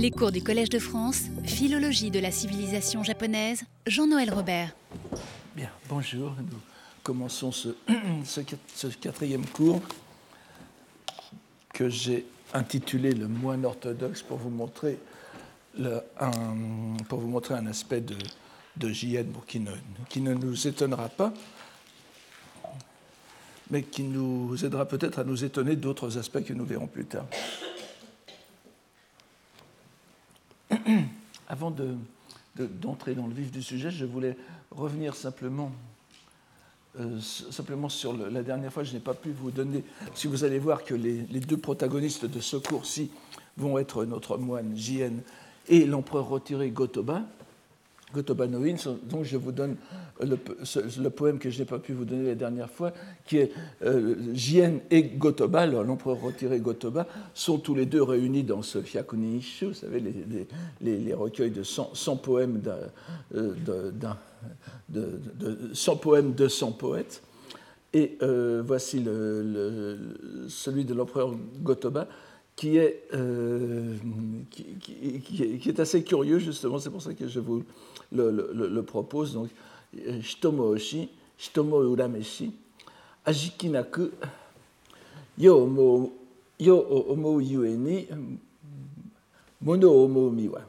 Les cours du Collège de France, Philologie de la civilisation japonaise, Jean-Noël Robert. Bien, bonjour. Nous commençons ce, quatrième cours que j'ai intitulé Le moine orthodoxe pour vous montrer, un, aspect de, JN qui ne nous étonnera pas, mais qui nous aidera peut-être à nous étonner d'autres aspects que nous verrons plus tard. Avant d'entrer dans le vif du sujet, je voulais revenir simplement, euh, simplement sur la dernière fois. Je n'ai pas pu vous donner. Si vous allez voir que les, deux protagonistes de ce cours-ci vont être notre moine Jien et l'empereur retiré Gotoba. Gotoba Noin, donc je vous donne le, poème que je n'ai pas pu vous donner la dernière fois, qui est euh, Jien et Gotoba, l'empereur retiré Gotoba, sont tous les deux réunis dans ce Hyakuni Ishu, vous savez, les, recueils de 100, poèmes euh, de, 100 poèmes de 100 poètes. Et euh, voici celui de l'empereur Gotoba, est, qui, est, assez curieux, justement, c'est pour ça que je vous le, propose. Donc, Shitomo oshi, Shitomo urameshi, ajikinaku, yo omo, yo omo yueni, mono omo miwa.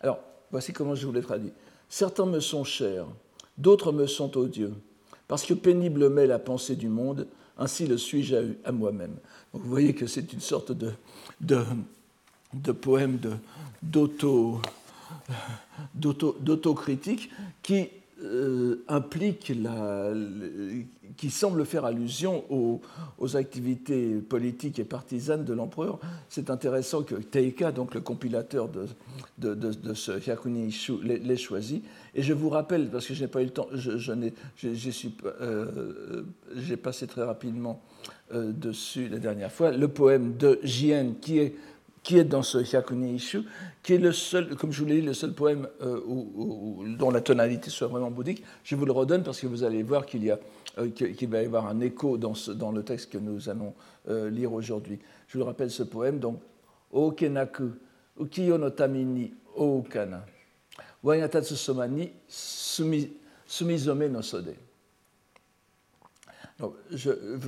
Alors, voici comment je vous l'ai traduit. Certains me sont chers, d'autres me sont odieux, parce que pénible m'est la pensée du monde, ainsi le suis-je à, moi-même. vous voyez que c'est une sorte de, de, de poème d'auto d'autocritique qui euh, implique la, qui semble faire allusion aux, activités politiques et partisanes de l'empereur. C'est intéressant que Teika, donc le compilateur de, de, de, ce Hyakuni l'ait choisi. Et je vous rappelle, parce que je n'ai pas eu le temps, je, je euh, j'ai passé très rapidement euh, dessus la dernière fois, le poème de Jien qui est qui est dans ce Hyakuni Ishu, qui est le seul, comme je vous l'ai dit, le seul poème euh, dont la tonalité soit vraiment bouddhique. Je vous le redonne parce que vous allez voir qu'il y euh, va y avoir un écho dans, dans, le texte que nous allons euh, lire aujourd'hui. Je vous rappelle ce poème, donc Okenaku, Ukiyo no tamini Okana, Wayatatsu somani Sumizome no Sode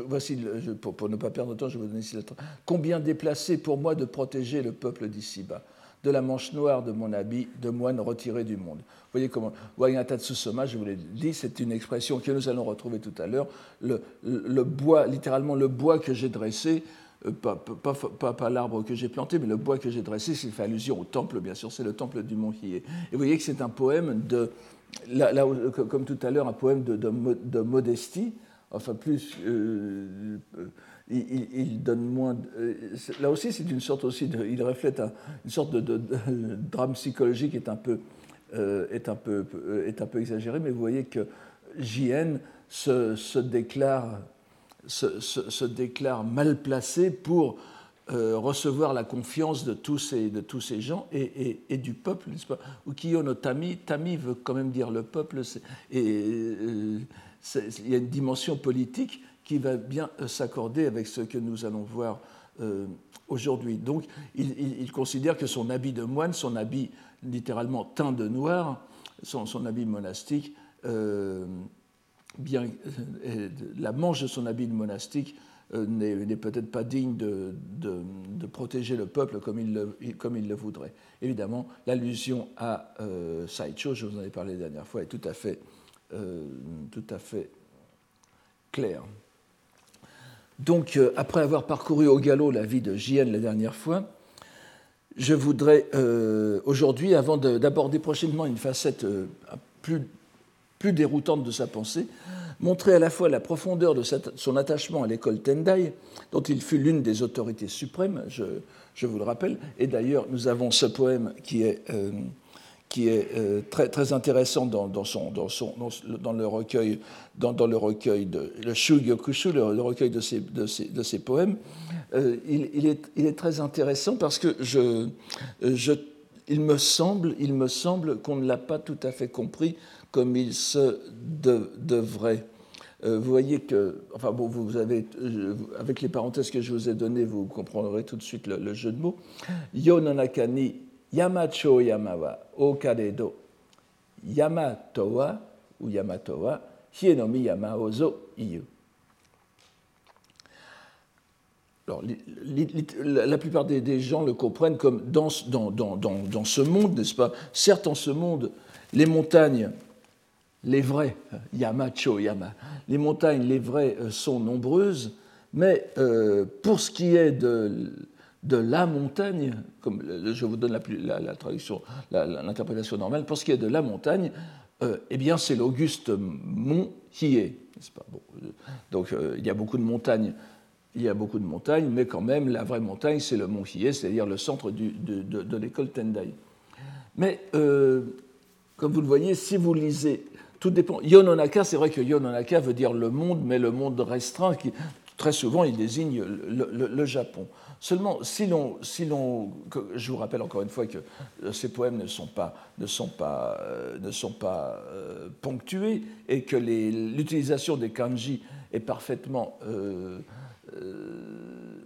voici, pour, ne pas perdre de temps, je vous donner ici temps. Combien déplacé pour moi de protéger le peuple d'ici-bas, de la manche noire de mon habit, de moine retiré du monde. Vous voyez comment Wayantatsusoma, je vous l'ai dit, c'est une expression que nous allons retrouver tout à l'heure. Le, bois, littéralement le bois que j'ai dressé, euh, pas, pas, l'arbre que j'ai planté, mais le bois que j'ai dressé, s'il fait allusion au temple, bien sûr, c'est le temple du Mont Hiei. Et vous voyez que c'est un poème de, comme tout à l'heure, un poème de modestie, enfin plus, euh, euh, il, donne moins. Euh, là aussi, c'est une sorte aussi, de, il reflète une sorte de, drame psychologique qui est un peu, est un peu, est un peu exagéré, mais vous voyez que JN se, déclare, se, déclare mal placé pour recevoir la confiance de tous ces, de tous ces gens et, du peuple, n'est-ce pas? No Tami, Tami veut quand même dire le peuple, et il y a une dimension politique qui va bien euh, s'accorder avec ce que nous allons voir euh, aujourd'hui. Donc, il, considère que son habit de moine, son habit littéralement teint de noir, son, habit monastique, euh, bien, la manche de son habit monastique n'est peut-être pas digne de, protéger le peuple comme il le, voudrait. Évidemment, l'allusion à Saicho, je vous en ai parlé la dernière fois, est tout à fait tout à fait clair. Donc, euh, après avoir parcouru au galop la vie de J.N. la dernière fois, je voudrais euh, aujourd'hui, avant d'aborder prochainement une facette plus, déroutante de sa pensée, montrer à la fois la profondeur de son attachement à l'école Tendai, dont il fut l'une des autorités suprêmes, je, vous le rappelle. Et d'ailleurs, nous avons ce poème qui est qui est euh, très, très intéressant dans, son, dans, son, dans, le recueil, dans, le recueil de le Shugyokushu, le, le recueil de ses, de de ses poèmes. Euh, il, est, il, est, très intéressant parce que je, je, il me semble, il me semble qu'on ne l'a pas tout à fait compris comme il se devrait. vous voyez que, enfin bon, vous avez, avec les parenthèses que je vous ai données, vous comprendrez tout de suite le, jeu de mots. Yononakani Yamacho Yamawa Okaredo Yamatowa ou Yamatowa Hienomi Yamaozo Iyu. Alors, la plupart des, gens le comprennent comme dans ce monde, n'est-ce pas? Certes, en ce monde, les montagnes, les vraies, Yamacho, Yama, les montagnes, les vraies, euh, sont nombreuses, mais euh, pour ce qui est de, de la montagne, comme je vous donne la, la, traduction, l'interprétation normale, pour ce qui est de la montagne, euh, eh bien, c'est l'auguste mont pas? Bon, Donc, il y a beaucoup de montagnes il y a beaucoup de montagnes, mais quand même, la vraie montagne, c'est le mont Hiei, c'est-à-dire le centre de, de l'école Tendai. Mais, euh, comme vous le voyez, si vous lisez, tout dépend. Yononaka, c'est vrai que Yononaka veut dire le monde, mais le monde restreint, qui, très souvent, il désigne le, Japon. Seulement, si l'on, si je vous rappelle encore une fois que euh, ces poèmes ne sont pas, ne sont pas, euh, ne sont pas ponctués et que l'utilisation des kanji est parfaitement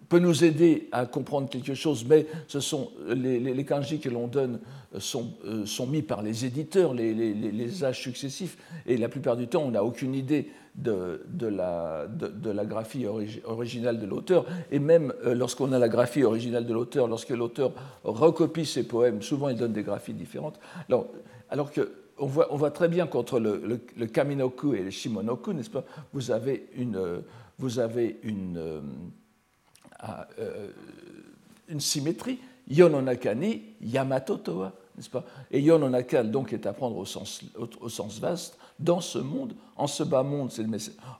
peut nous aider à comprendre quelque chose, mais ce sont les, kanji que l'on donne sont, euh, sont, mis par les éditeurs, les, les, âges successifs, et la plupart du temps, on n'a aucune idée de, la, de, la, graphie originale de l'auteur, et même euh, lorsqu'on a la graphie originale de l'auteur, lorsque l'auteur recopie ses poèmes, souvent il donne des graphies différentes. Alors, alors que voit, on voit, très bien qu'entre le, le, Kaminoku et le Shimonoku, n'est-ce pas, vous avez une, vous avez une, euh, ah, euh, une symétrie. Yononakani, Yamato Toa, n'est-ce pas? Et Yononaka, donc, est à prendre au sens, au, sens, vaste. Dans ce monde, en ce bas monde,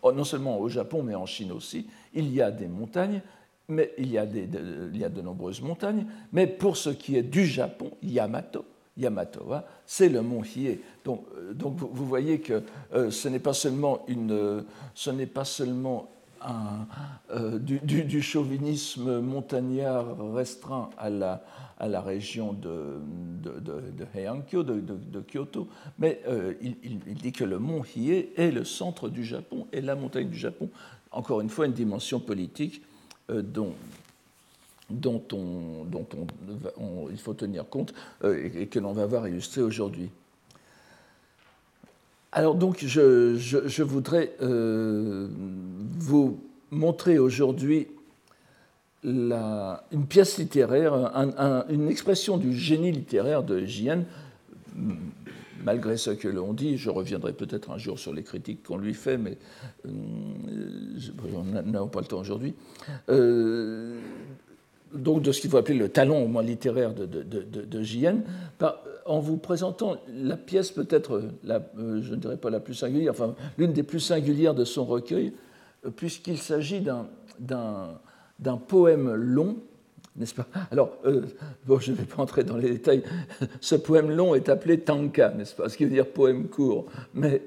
oh, non seulement au Japon, mais en Chine aussi, il y a des montagnes, mais il y a, des, de, il y a de nombreuses montagnes. Mais pour ce qui est du Japon, Yamato, Yamatoa, c'est le mont Hiei. Donc, euh, donc vous, voyez que ce n'est pas seulement une, ce n'est pas seulement euh, du, chauvinisme montagnard restreint à la, à la région de, de, de Heiankyo, de, Kyoto, mais euh, il, dit que le mont Hiei est le centre du Japon et la montagne du Japon, encore une fois, une dimension politique euh, dont, dont, on, dont on, il faut tenir compte et, que l'on va voir illustré aujourd'hui. Alors donc, je, voudrais euh, vous montrer aujourd'hui une pièce littéraire, une expression du génie littéraire de Jien, malgré ce que l'on dit, je reviendrai peut-être un jour sur les critiques qu'on lui fait, mais euh, on n'a pas le temps aujourd'hui. Euh, donc de ce qu'il faut appeler le talent au moins littéraire de, de, en vous présentant la pièce peut-être, euh, je ne dirais pas la plus singulière, enfin l'une des plus singulières de son recueil, puisqu'il s'agit d'un poème long, n'est-ce pas? Alors, euh, bon, je ne vais pas entrer dans les détails, ce poème long est appelé tanka, n'est-ce pas? Ce qui veut dire poème court, mais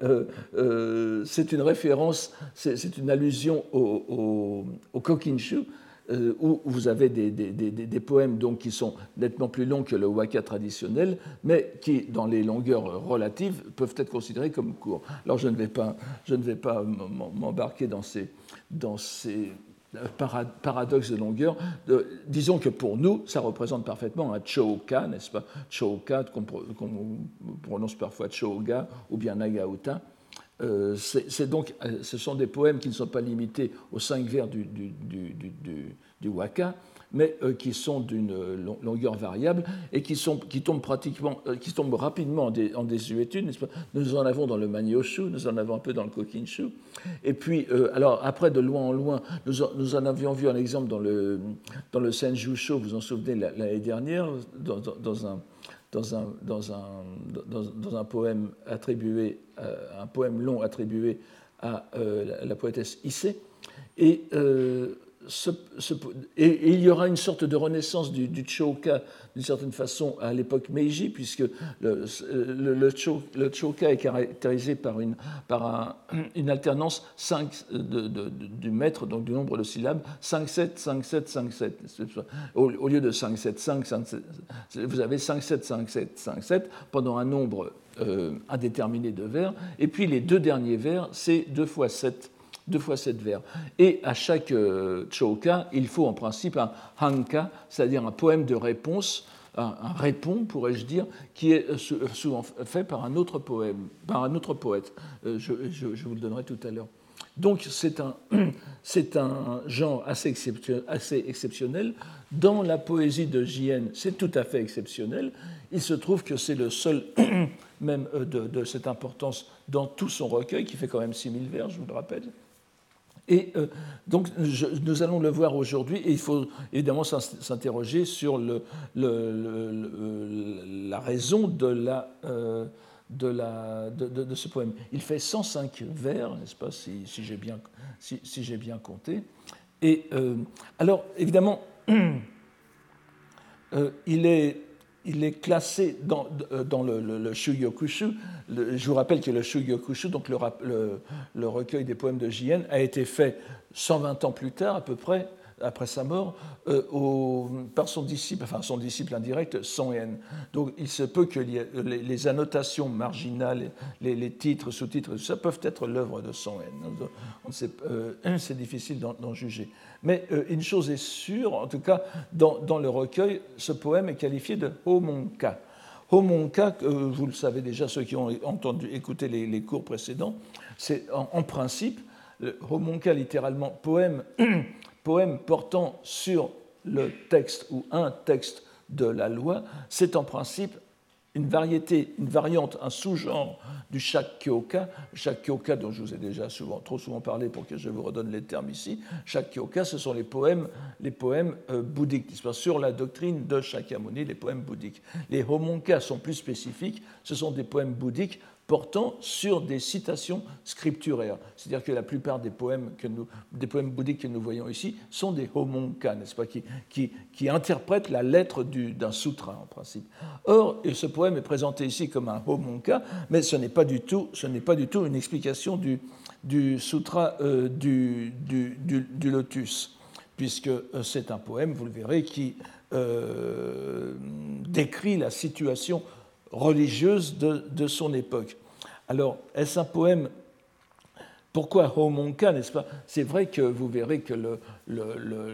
c'est une référence, c'est une allusion au, kokinshu, euh, où vous avez des, poèmes donc, qui sont nettement plus longs que le waka traditionnel, mais qui, dans les longueurs relatives, peuvent être considérés comme courts. Alors je ne vais pas, je ne vais pas m'embarquer dans ces, dans ces euh, paradoxes de longueur. disons que pour nous, ça représente parfaitement un choka, n'est-ce pas? Choka, qu'on prononce parfois choga ou bien nagauta. Euh, c'est donc, euh, ce sont des poèmes qui ne sont pas limités aux cinq vers du, du, waka, mais euh, qui sont d'une longueur variable et qui, sont, qui, tombent, pratiquement, qui tombent rapidement en, désuétude. Nous en avons dans le Manyoshu, nous en avons un peu dans le Kokinshu. Et puis, alors après, de loin en loin, nous en, nous en, avions vu un exemple dans le, dans le Senjusho, vous vous en souvenez, l'année dernière, dans, dans un dans un, dans un, dans, un poème attribué, euh, un poème long attribué à euh, la, poétesse Issei. Et euh, et, il y aura une sorte de renaissance du, choka d'une certaine façon à l'époque Meiji, puisque le, choka est caractérisé par une, par une alternance 5 du mètre, donc du nombre de syllabes, 5, 7, 5, 7, 5, 7. Au, lieu de 5, 7, 5, 5 7, vous avez 5, 7, 5, 7, 5, 7 pendant un nombre euh, indéterminé de vers. Et puis les deux derniers vers, c'est 2 fois 7 deux fois sept vers. Et à chaque euh, choka, il faut en principe un hanka, c'est-à-dire un poème de réponse, un, répond, pourrais-je dire, qui est souvent fait par un autre poème, par un autre poète. Je, je vous le donnerai tout à l'heure. Donc c'est un, un, genre assez exceptionnel, Dans la poésie de J.N., c'est tout à fait exceptionnel. Il se trouve que c'est le seul, même euh, de, cette importance, dans tout son recueil, qui fait quand même 6000 vers, je vous le rappelle. Et euh, donc, nous allons le voir aujourd'hui, et il faut évidemment s'interroger sur le, la raison euh, de, ce poème. Il fait 105 vers, n'est-ce pas, si, j'ai bien, compté. Et euh, alors, évidemment, euh, il, est, il, est, classé dans, dans le, le, Shugyokushu. je vous rappelle que le Shugyokushu, donc le, le, recueil des poèmes de Jien, a été fait 120 ans plus tard, à peu près, après sa mort, euh, par son disciple, enfin son disciple indirect, Son Yen. Donc il se peut que les, annotations marginales, les, titres, sous-titres, ça peuvent être l'œuvre de Son Yen. Euh, c'est difficile d'en juger. Mais euh, une chose est sûre, en tout cas, dans, le recueil, ce poème est qualifié de homonka. Homonka, vous le savez déjà, ceux qui ont entendu écouter les, cours précédents, c'est en, principe, homonka littéralement poème poème portant sur le texte ou un texte de la loi, c'est en principe une variété, une variante, un sous-genre du Shakkyoka. Shakkyoka, dont je vous ai déjà souvent, trop souvent parlé pour que je vous redonne les termes ici. Shakkyoka, ce sont les poèmes, les poèmes euh, bouddhiques, sur la doctrine de Shakyamuni, les poèmes bouddhiques. Les homonkas sont plus spécifiques, ce sont des poèmes bouddhiques portant sur des citations scripturaires. C'est-à-dire que la plupart des poèmes, que bouddhiques que nous voyons ici sont des homonka, n'est-ce pas, qui, interprètent la lettre d'un sutra en principe. Or, ce poème est présenté ici comme un homonka, mais ce n'est pas, du tout, ce pas du tout une explication du, sutra euh, du, lotus, puisque euh, c'est un poème, vous le verrez, qui euh, décrit la situation religieuse de son époque. Alors, est-ce un poème pourquoi Homonka, n'est-ce pas? C'est vrai que vous verrez que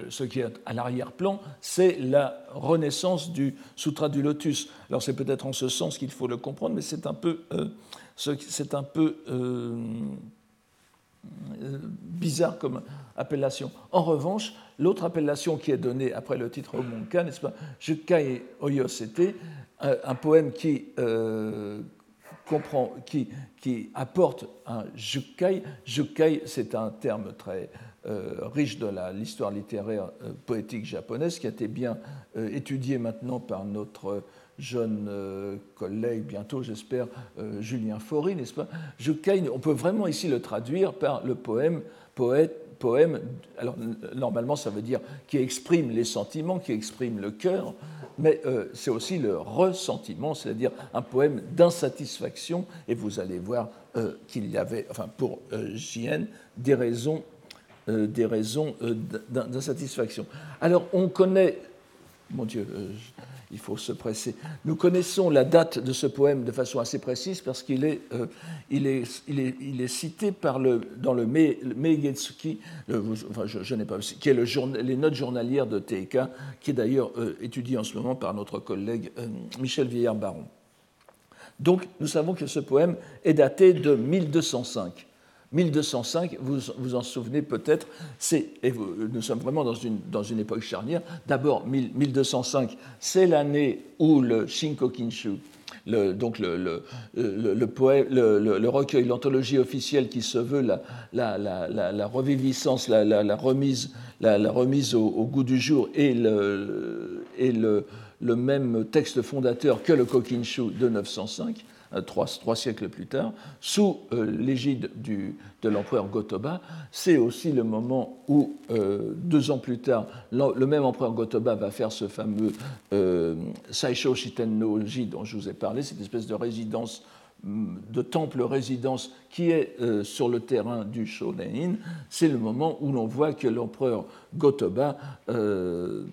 ce qui est à l'arrière-plan, c'est la renaissance du Sutra du Lotus. Alors c'est peut-être en ce sens qu'il faut le comprendre, mais c'est un peu, euh, euh, euh, bizarre comme appellation. En revanche, l'autre appellation qui est donnée après le titre Homonka, n'est-ce pas? Jukai Oyosete, un poème qui qui apporte un jukai. Jukai, c'est un terme très euh, riche de l'histoire littéraire euh, poétique japonaise qui a été bien euh, étudié maintenant par notre jeune collègue, bientôt j'espère, Julien Faury, n'est-ce pas? Jukai, on peut vraiment ici le traduire par le poème, poète, poème, alors normalement ça veut dire qui exprime les sentiments, qui exprime le cœur, mais euh, c'est aussi le ressentiment, c'est-à-dire un poème d'insatisfaction, et vous allez voir euh, qu'il y avait, enfin pour euh, JN, des raisons, des raisons d'insatisfaction. Alors on connaît, mon Dieu, il faut se presser. Nous connaissons la date de ce poème de façon assez précise parce qu'il est, euh, il est, il est, cité par le, dans le Meigetsuki, enfin, je, n'ai pas, qui est le les notes journalières de Teika, qui est d'ailleurs euh, étudié en ce moment par notre collègue euh, Michel Vieillard-Baron. Donc nous savons que ce poème est daté de 1205. 1205, vous vous en souvenez peut-être, et nous sommes vraiment dans une, dans une époque charnière. D'abord, 1205, c'est l'année où le Shinkokinshu, le, donc le, le, le, recueil, l'anthologie officielle qui se veut la, la, la, reviviscence, la, remise, la, remise au, au, goût du jour et le, et le, même texte fondateur que le Kokinshu de 905. Euh, trois, siècles plus tard, sous euh, l'égide de l'empereur Gotoba. C'est aussi le moment où, euh, deux ans plus tard, le même empereur Gotoba va faire ce fameux Saisho Shiten no Ji dont je vous ai parlé, cette espèce de résidence de temple-résidence qui est euh, sur le terrain du Shonen, c'est le moment où l'on voit que l'empereur Gotoba euh,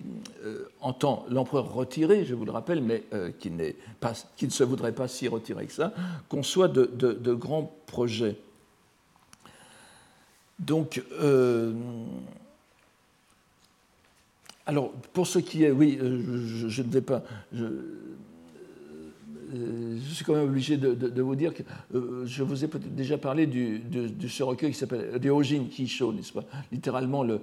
euh, entend l'empereur retiré, je vous le rappelle, mais qui, ne se voudrait pas si retirer que ça, conçoit de, de, grands projets. Donc, alors, pour ce qui est, oui, je, ne vais pas. Je suis quand même obligé de, vous dire que euh, je vous ai peut-être déjà parlé de, ce recueil qui s'appelle Ryojin Kisho, n'est-ce pas? Littéralement le,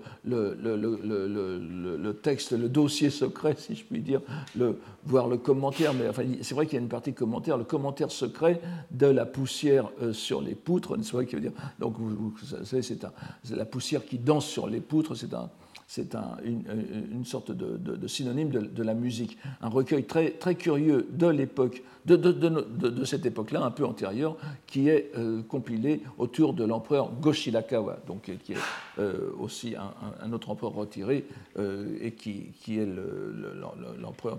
texte, le dossier secret, si je puis dire, voire le commentaire, mais c'est vrai qu'il y a une partie commentaire, le commentaire secret de la poussière euh, sur les poutres, n'est-ce pas qui veut dire, Donc, vous, savez, c'est la poussière qui danse sur les poutres, c'est un c'est une, sorte de, synonyme de, la musique. Un recueil très, curieux de l'époque, de, cette époque-là, un peu antérieure, qui est euh, compilé autour de l'empereur Goshirakawa, donc, qui est euh, aussi un, autre empereur retiré euh, et qui, est l'empereur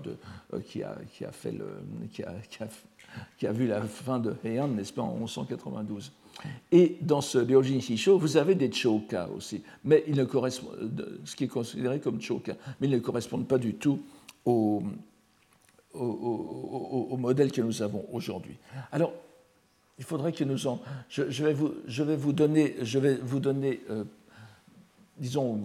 qui, a, vu la fin de Heian, n'est-ce pas, en 1192. Et dans ce Ryojin Shisho, vous avez des choka aussi, mais il ne correspond, ce qui est considéré comme choka, mais ils ne correspondent pas du tout au, au, modèle que nous avons aujourd'hui. Alors, il faudrait que nous en. Je, vais, vous, je vais, vous, donner, je vais vous donner euh, disons,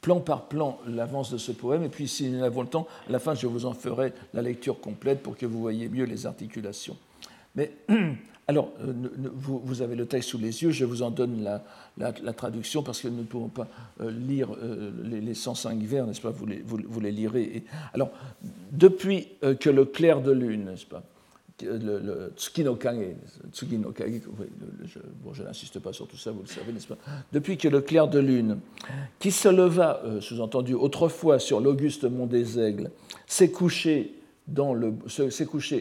plan par plan l'avance de ce poème, et puis si nous avons le temps, à la fin, je vous en ferai la lecture complète pour que vous voyez mieux les articulations. Mais Alors, euh, vous, avez le texte sous les yeux, je vous en donne la, traduction parce que nous ne pouvons pas euh, lire euh, les, 105 vers, n'est-ce pas? Vous les, lirez. alors, depuis que le clair de lune, n'est-ce pas le, le Tsukinokage, Tsukinokage je, bon, je n'insiste pas sur tout ça, vous le savez, n'est-ce pas? Depuis que le clair de lune, qui se leva, sous-entendu, autrefois sur l'auguste mont des Aigles, s'est couché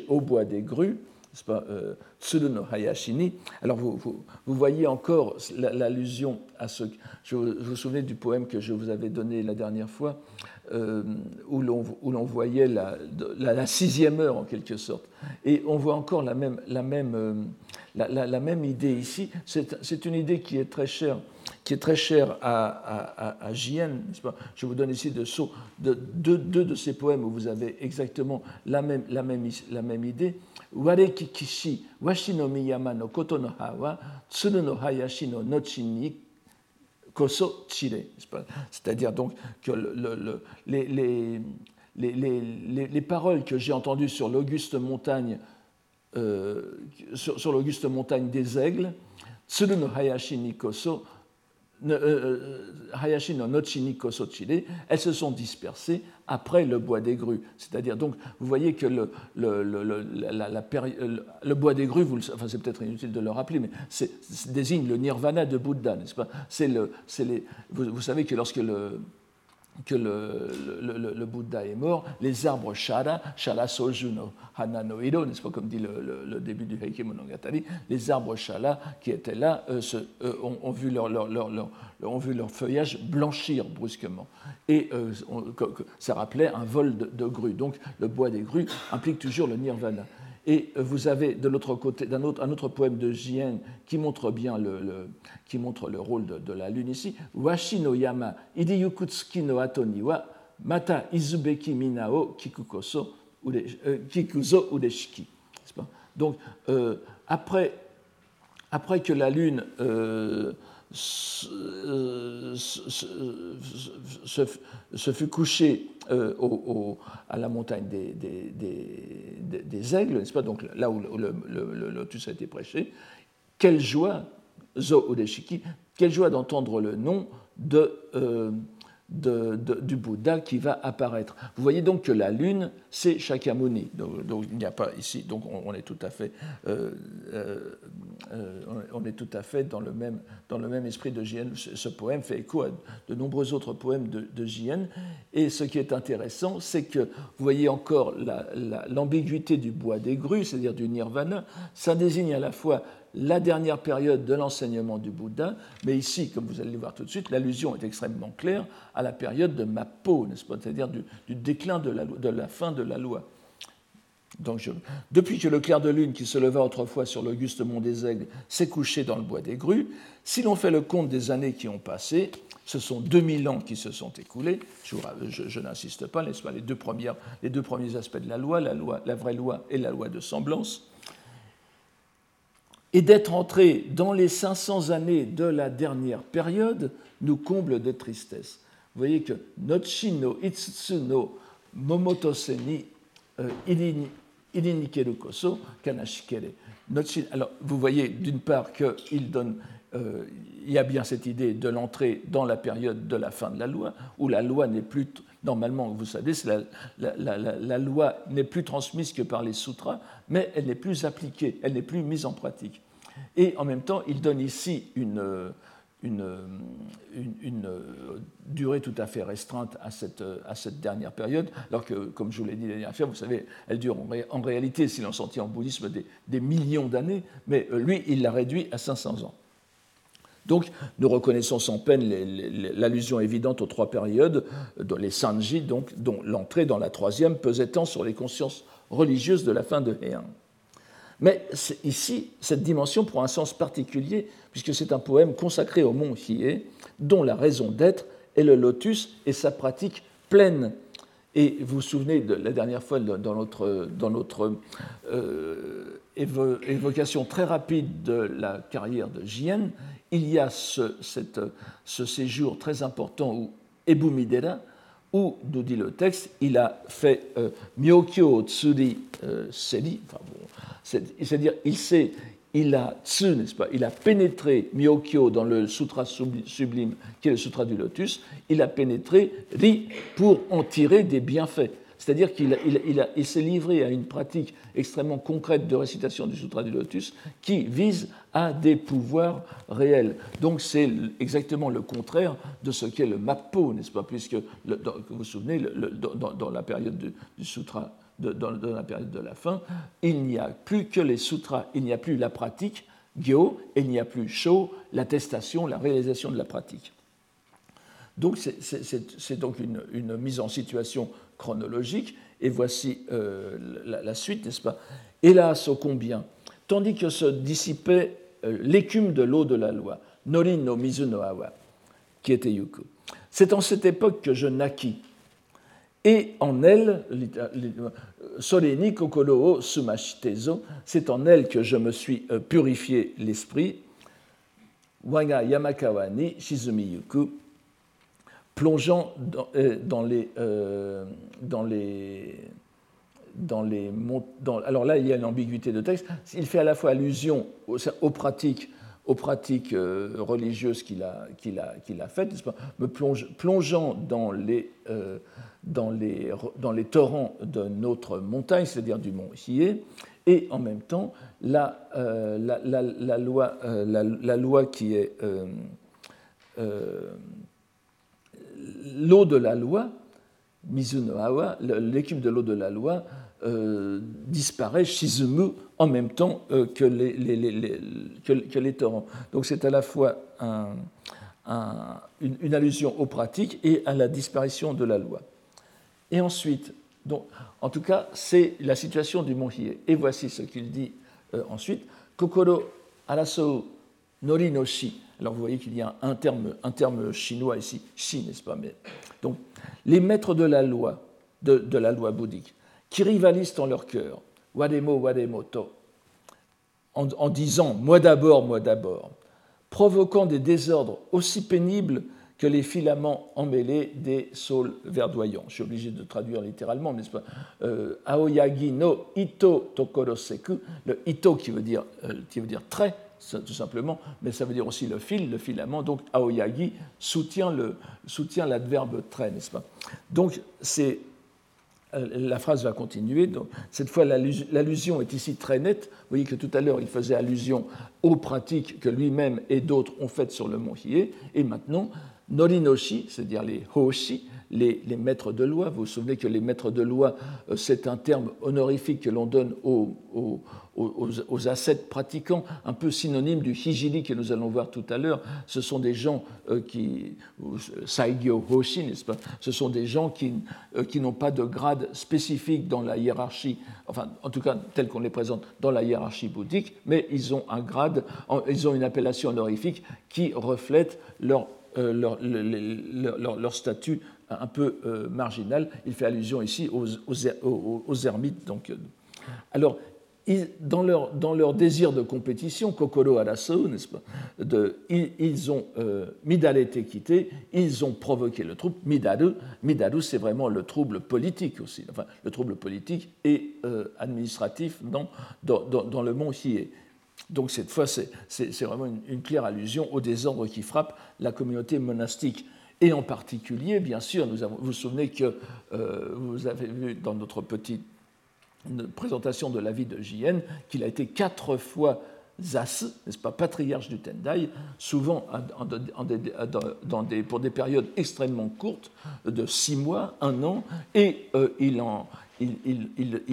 au bois des grues, n'est-ce pas, euh, Hayashini. Alors vous, vous, voyez encore l'allusion à ce. Je vous, vous souvenez du poème que je vous avais donné la dernière fois, euh, où l'on voyait la, la, sixième heure en quelque sorte. Et on voit encore la même, la même, euh, la, même idée ici. C'est une idée qui est très chère, qui est très chère à, à, à, Je vous donne ici deux de, deux de, de, ces poèmes où vous avez exactement la même, la même, la même idée. Ware kikishi washi no miyama no koto no ha wa tsuru no hayashi no nochi ni koso chire. C'est-à-dire donc que le, le, les, les, les, les, paroles que j'ai entendues sur l'auguste montagne, euh, sur, sur l'auguste montagne des aigles, tsuru no hayashi ni koso Hayashi no Nochi Kosochire, elles se sont dispersées après le bois des grues. C'est-à-dire, donc, vous voyez que le, le, le, la, la, le bois des grues, vous enfin, c'est peut-être inutile de le rappeler, mais c'est, désigne le nirvana de Bouddha, c'est le, les, vous, vous, savez que lorsque le, que le, le, le, Bouddha est mort, les arbres Shara, Shara Sojuno, Hana no Hiro, n'est-ce pas comme dit le, début du Heike Monogatari, les arbres Shara qui étaient là euh, euh, ont, vu leur, leur, leur, ont, vu leur, feuillage blanchir brusquement. Et euh, ça rappelait un vol de, de grues. Donc le bois des grues implique toujours le nirvana. Et vous avez de l'autre côté un autre, un autre poème de Jien qui montre bien le, qui montre le rôle de, la lune ici. Washi no yama idiyukutsuki no ato ni wa mata izubeki minao kikukoso euh, kikuzo udeshiki. Donc euh, après, après que la lune euh, se, se, fut couché euh, à la montagne des, aigles, n'est-ce pas Donc là où le, lotus a été prêché, quelle joie, Zo Udeshiki, quelle joie d'entendre le nom de, euh, du Bouddha qui va apparaître. Vous voyez donc que la lune, c'est Shakyamuni. Donc, il n'y a pas ici, donc on, est tout à fait, euh, euh, euh, on est tout à fait dans le même, dans le même esprit de J.N. Ce, poème fait écho à de nombreux autres poèmes de, de J.N. Et ce qui est intéressant, c'est que vous voyez encore l'ambiguïté du bois des grues, c'est-à-dire du nirvana. Ça désigne à la fois la dernière période de l'enseignement du Bouddha, mais ici, comme vous allez le voir tout de suite, l'allusion est extrêmement claire à la période de Mapo, n'est-ce pas c'est-à-dire du, déclin de la, de la, fin de la loi. Donc depuis que le clair de lune qui se leva autrefois sur l'auguste mont des Aigles s'est couché dans le bois des grues, si l'on fait le compte des années qui ont passé, ce sont 2000 ans qui se sont écoulés, je, n'insiste pas, n'est-ce pas, les deux, premières, les deux premiers aspects de la loi, la, loi, la vraie loi et la loi de semblance, Et d'être entré dans les 500 années de la dernière période nous comble de tristesse. Vous voyez que Nochi no Itsutsu no Momotose ni euh, Ininikeru koso Kanashikere. Alors, vous voyez d'une part qu'il euh, y a bien cette idée de l'entrée dans la période de la fin de la loi, où la loi n'est plus, normalement, vous savez, la, loi n'est plus transmise que par les sutras, mais elle n'est plus appliquée, elle n'est plus mise en pratique. Et en même temps, il donne ici une, une, une, durée tout à fait restreinte à cette, à cette, dernière période, alors que, comme je vous l'ai dit la dernière vous savez, elle dure en, réalité, si l'on s'en tient en bouddhisme, des, des millions d'années, mais euh, lui, il l'a réduit à 500 ans. Donc, nous reconnaissons sans peine l'allusion évidente aux trois périodes, les Sanji, donc, dont l'entrée dans la troisième pesait tant sur les consciences religieuses de la fin de Heian. Mais ici, cette dimension prend un sens particulier, puisque c'est un poème consacré au mont Hiei, dont la raison d'être est le lotus et sa pratique pleine. Et vous vous souvenez de la dernière fois dans notre, dans notre euh, évocation très rapide de la carrière de Jien, il y a ce, séjour très important où Ebu Midera, où, nous dit le texte, il a fait euh, Myokyo Tsuri euh, Seri, c'est-à-dire il a tsu, pas, il a pénétré Myokyo dans le sutra sublime qui est le sutra du lotus, il a pénétré Ri pour en tirer des bienfaits. C'est-à-dire qu'il s'est livré à une pratique extrêmement concrète de récitation du Sutra du Lotus qui vise à des pouvoirs réels. Donc c'est exactement le contraire de ce qu'est le Mappo, n'est-ce pas? Puisque, vous vous souvenez, dans, la période du, Sutra, dans, la période de la fin, il n'y a plus que les sutras, il n'y a plus la pratique, Gyo, et il n'y a plus Sho, l'attestation, la réalisation de la pratique. Donc c'est donc une, une, mise en situation chronologique, et voici euh, la, suite, n'est-ce pas? Hélas, ô combien, tandis que se dissipait euh, l'écume de l'eau de la loi, Nori no Mizu no Awa, qui était Yuku. C'est en cette époque que je naquis, et en elle, Soleni Kokoro Sumashitezo, c'est en elle que je me suis euh, purifié l'esprit, Waga Yamakawa ni Shizumi Yuku, plongeant dans, euh, dans les, euh, dans les, dans les alors là, il y a une ambiguïté de texte. Il fait à la fois allusion aux, pratiques, aux pratiques euh, religieuses qu'il a, qu'il a, qu'il a faites, me plonge, plongeant dans les, dans, les, dans les torrents de notre montagne, c'est-à-dire du mont Hiei, et en même temps, la, la, la loi, la, loi qui est l'eau de la loi, Mizunoawa, l'équipe de l'eau de la loi, euh, disparaît Shizumu en même temps euh, que, les, torrents. Donc c'est à la fois une, allusion aux pratiques et à la disparition de la loi. Et ensuite, donc, en tout cas, c'est la situation du mont Hiei. Et voici ce qu'il dit euh, ensuite Kokoro araso nori alors vous voyez qu'il y a un terme, chinois ici, shi, n'est-ce pas Donc, les maîtres de la loi, de, la loi bouddhique, qui rivalisent en leur cœur, wademo, wademoto, en, en disant moi d'abord, moi d'abord, provoquant des désordres aussi pénibles que les filaments emmêlés des saules verdoyants. Je suis obligé de traduire littéralement, n'est-ce pas euh, Aoyagi no ito tokoroseku, le ito qui veut dire, euh, qui veut dire trait, tout simplement, mais ça veut dire aussi le fil, le filament. Donc aoyagi soutient, le, soutient l'adverbe trait, n'est-ce pas? Donc c'est euh, la phrase va continuer. Donc, cette fois, l'allusion est ici très nette. Vous voyez que tout à l'heure, il faisait allusion aux pratiques que lui-même et d'autres ont faites sur le mont Hiei. Et maintenant, Norinoshi, c'est-à-dire les Hoshi, les, maîtres de loi. Vous vous souvenez que les maîtres de loi, euh, c'est un terme honorifique que l'on donne aux, aux, ascètes pratiquants, un peu synonyme du hijili que nous allons voir tout à l'heure. Ce sont des gens euh, qui, saigyo hoshi, n'est-ce pas? Ce sont des gens qui, euh, qui n'ont pas de grade spécifique dans la hiérarchie, enfin, en tout cas, tel qu'on les présente dans la hiérarchie bouddhique, mais ils ont un grade, ils ont une appellation honorifique qui reflète leur leur, leur, leur, statut un peu euh, marginal. Il fait allusion ici aux, aux, ermites. Donc, euh. alors, dans, leur, dans, leur, désir de compétition, Kokoro Araso, n'est-ce pas, ils, ont euh, Midare quitté, ils ont provoqué le trouble. Midaru, Midaru c'est vraiment le trouble politique aussi, enfin le trouble politique et euh, administratif dans, dans, dans, le mont Hiei. Donc cette fois, c'est vraiment une, claire allusion au désordre qui frappe la communauté monastique. Et en particulier, bien sûr, vous vous souvenez que euh, vous avez vu dans notre petite présentation de la vie de JN qu'il a été quatre fois Zas, n'est-ce pas, patriarche du Tendai, souvent pour des périodes extrêmement courtes, de six mois, un an, et euh, il, en, il, il, il,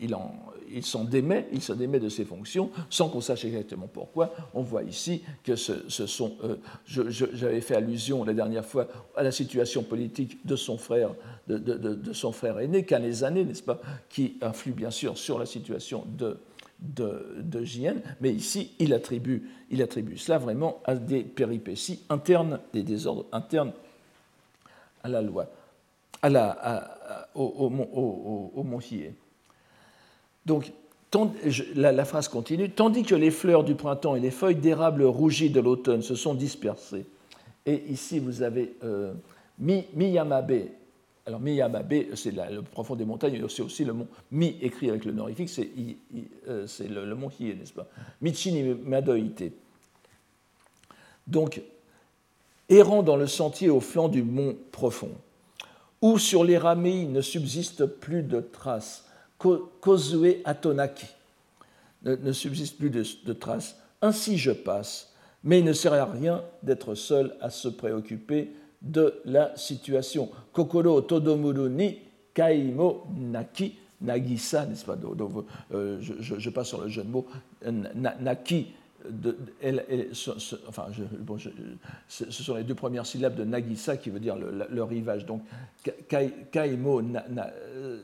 il, en, il s'en démet, il de ses fonctions sans qu'on sache exactement pourquoi. On voit ici que ce, sont. Euh, j'avais fait allusion la dernière fois à la situation politique de son frère, de, son frère aîné, années, n'est-ce pas, qui influe bien sûr sur la situation de, de, de JN, mais ici il attribue, il attribue cela vraiment à des péripéties internes, des désordres internes à la loi, à la, au, au, au, donc, la, phrase continue, tandis que les fleurs du printemps et les feuilles d'érable rougies de l'automne se sont dispersées. Et ici, vous avez euh, Miyamabe. Alors, Miyamabe, c'est le profond des montagnes, c'est aussi le mont Mi écrit avec le norifique, c'est euh, le, mont Hiei, n'est-ce pas? Michini Madoite. Donc, errant dans le sentier au flanc du mont profond, où sur les ramilles ne subsiste plus de traces, Kozue Atonaki. Ne, subsiste plus de, traces. Ainsi je passe, mais il ne sert à rien d'être seul à se préoccuper de la situation. Kokoro Todomuru ni Kaimo Naki Nagisa, n'est-ce pas euh, je, passe sur le jeu de mots. Naki, enfin, ce sont les deux premières syllabes de Nagisa qui veut dire le, rivage. Donc, Kaimo euh,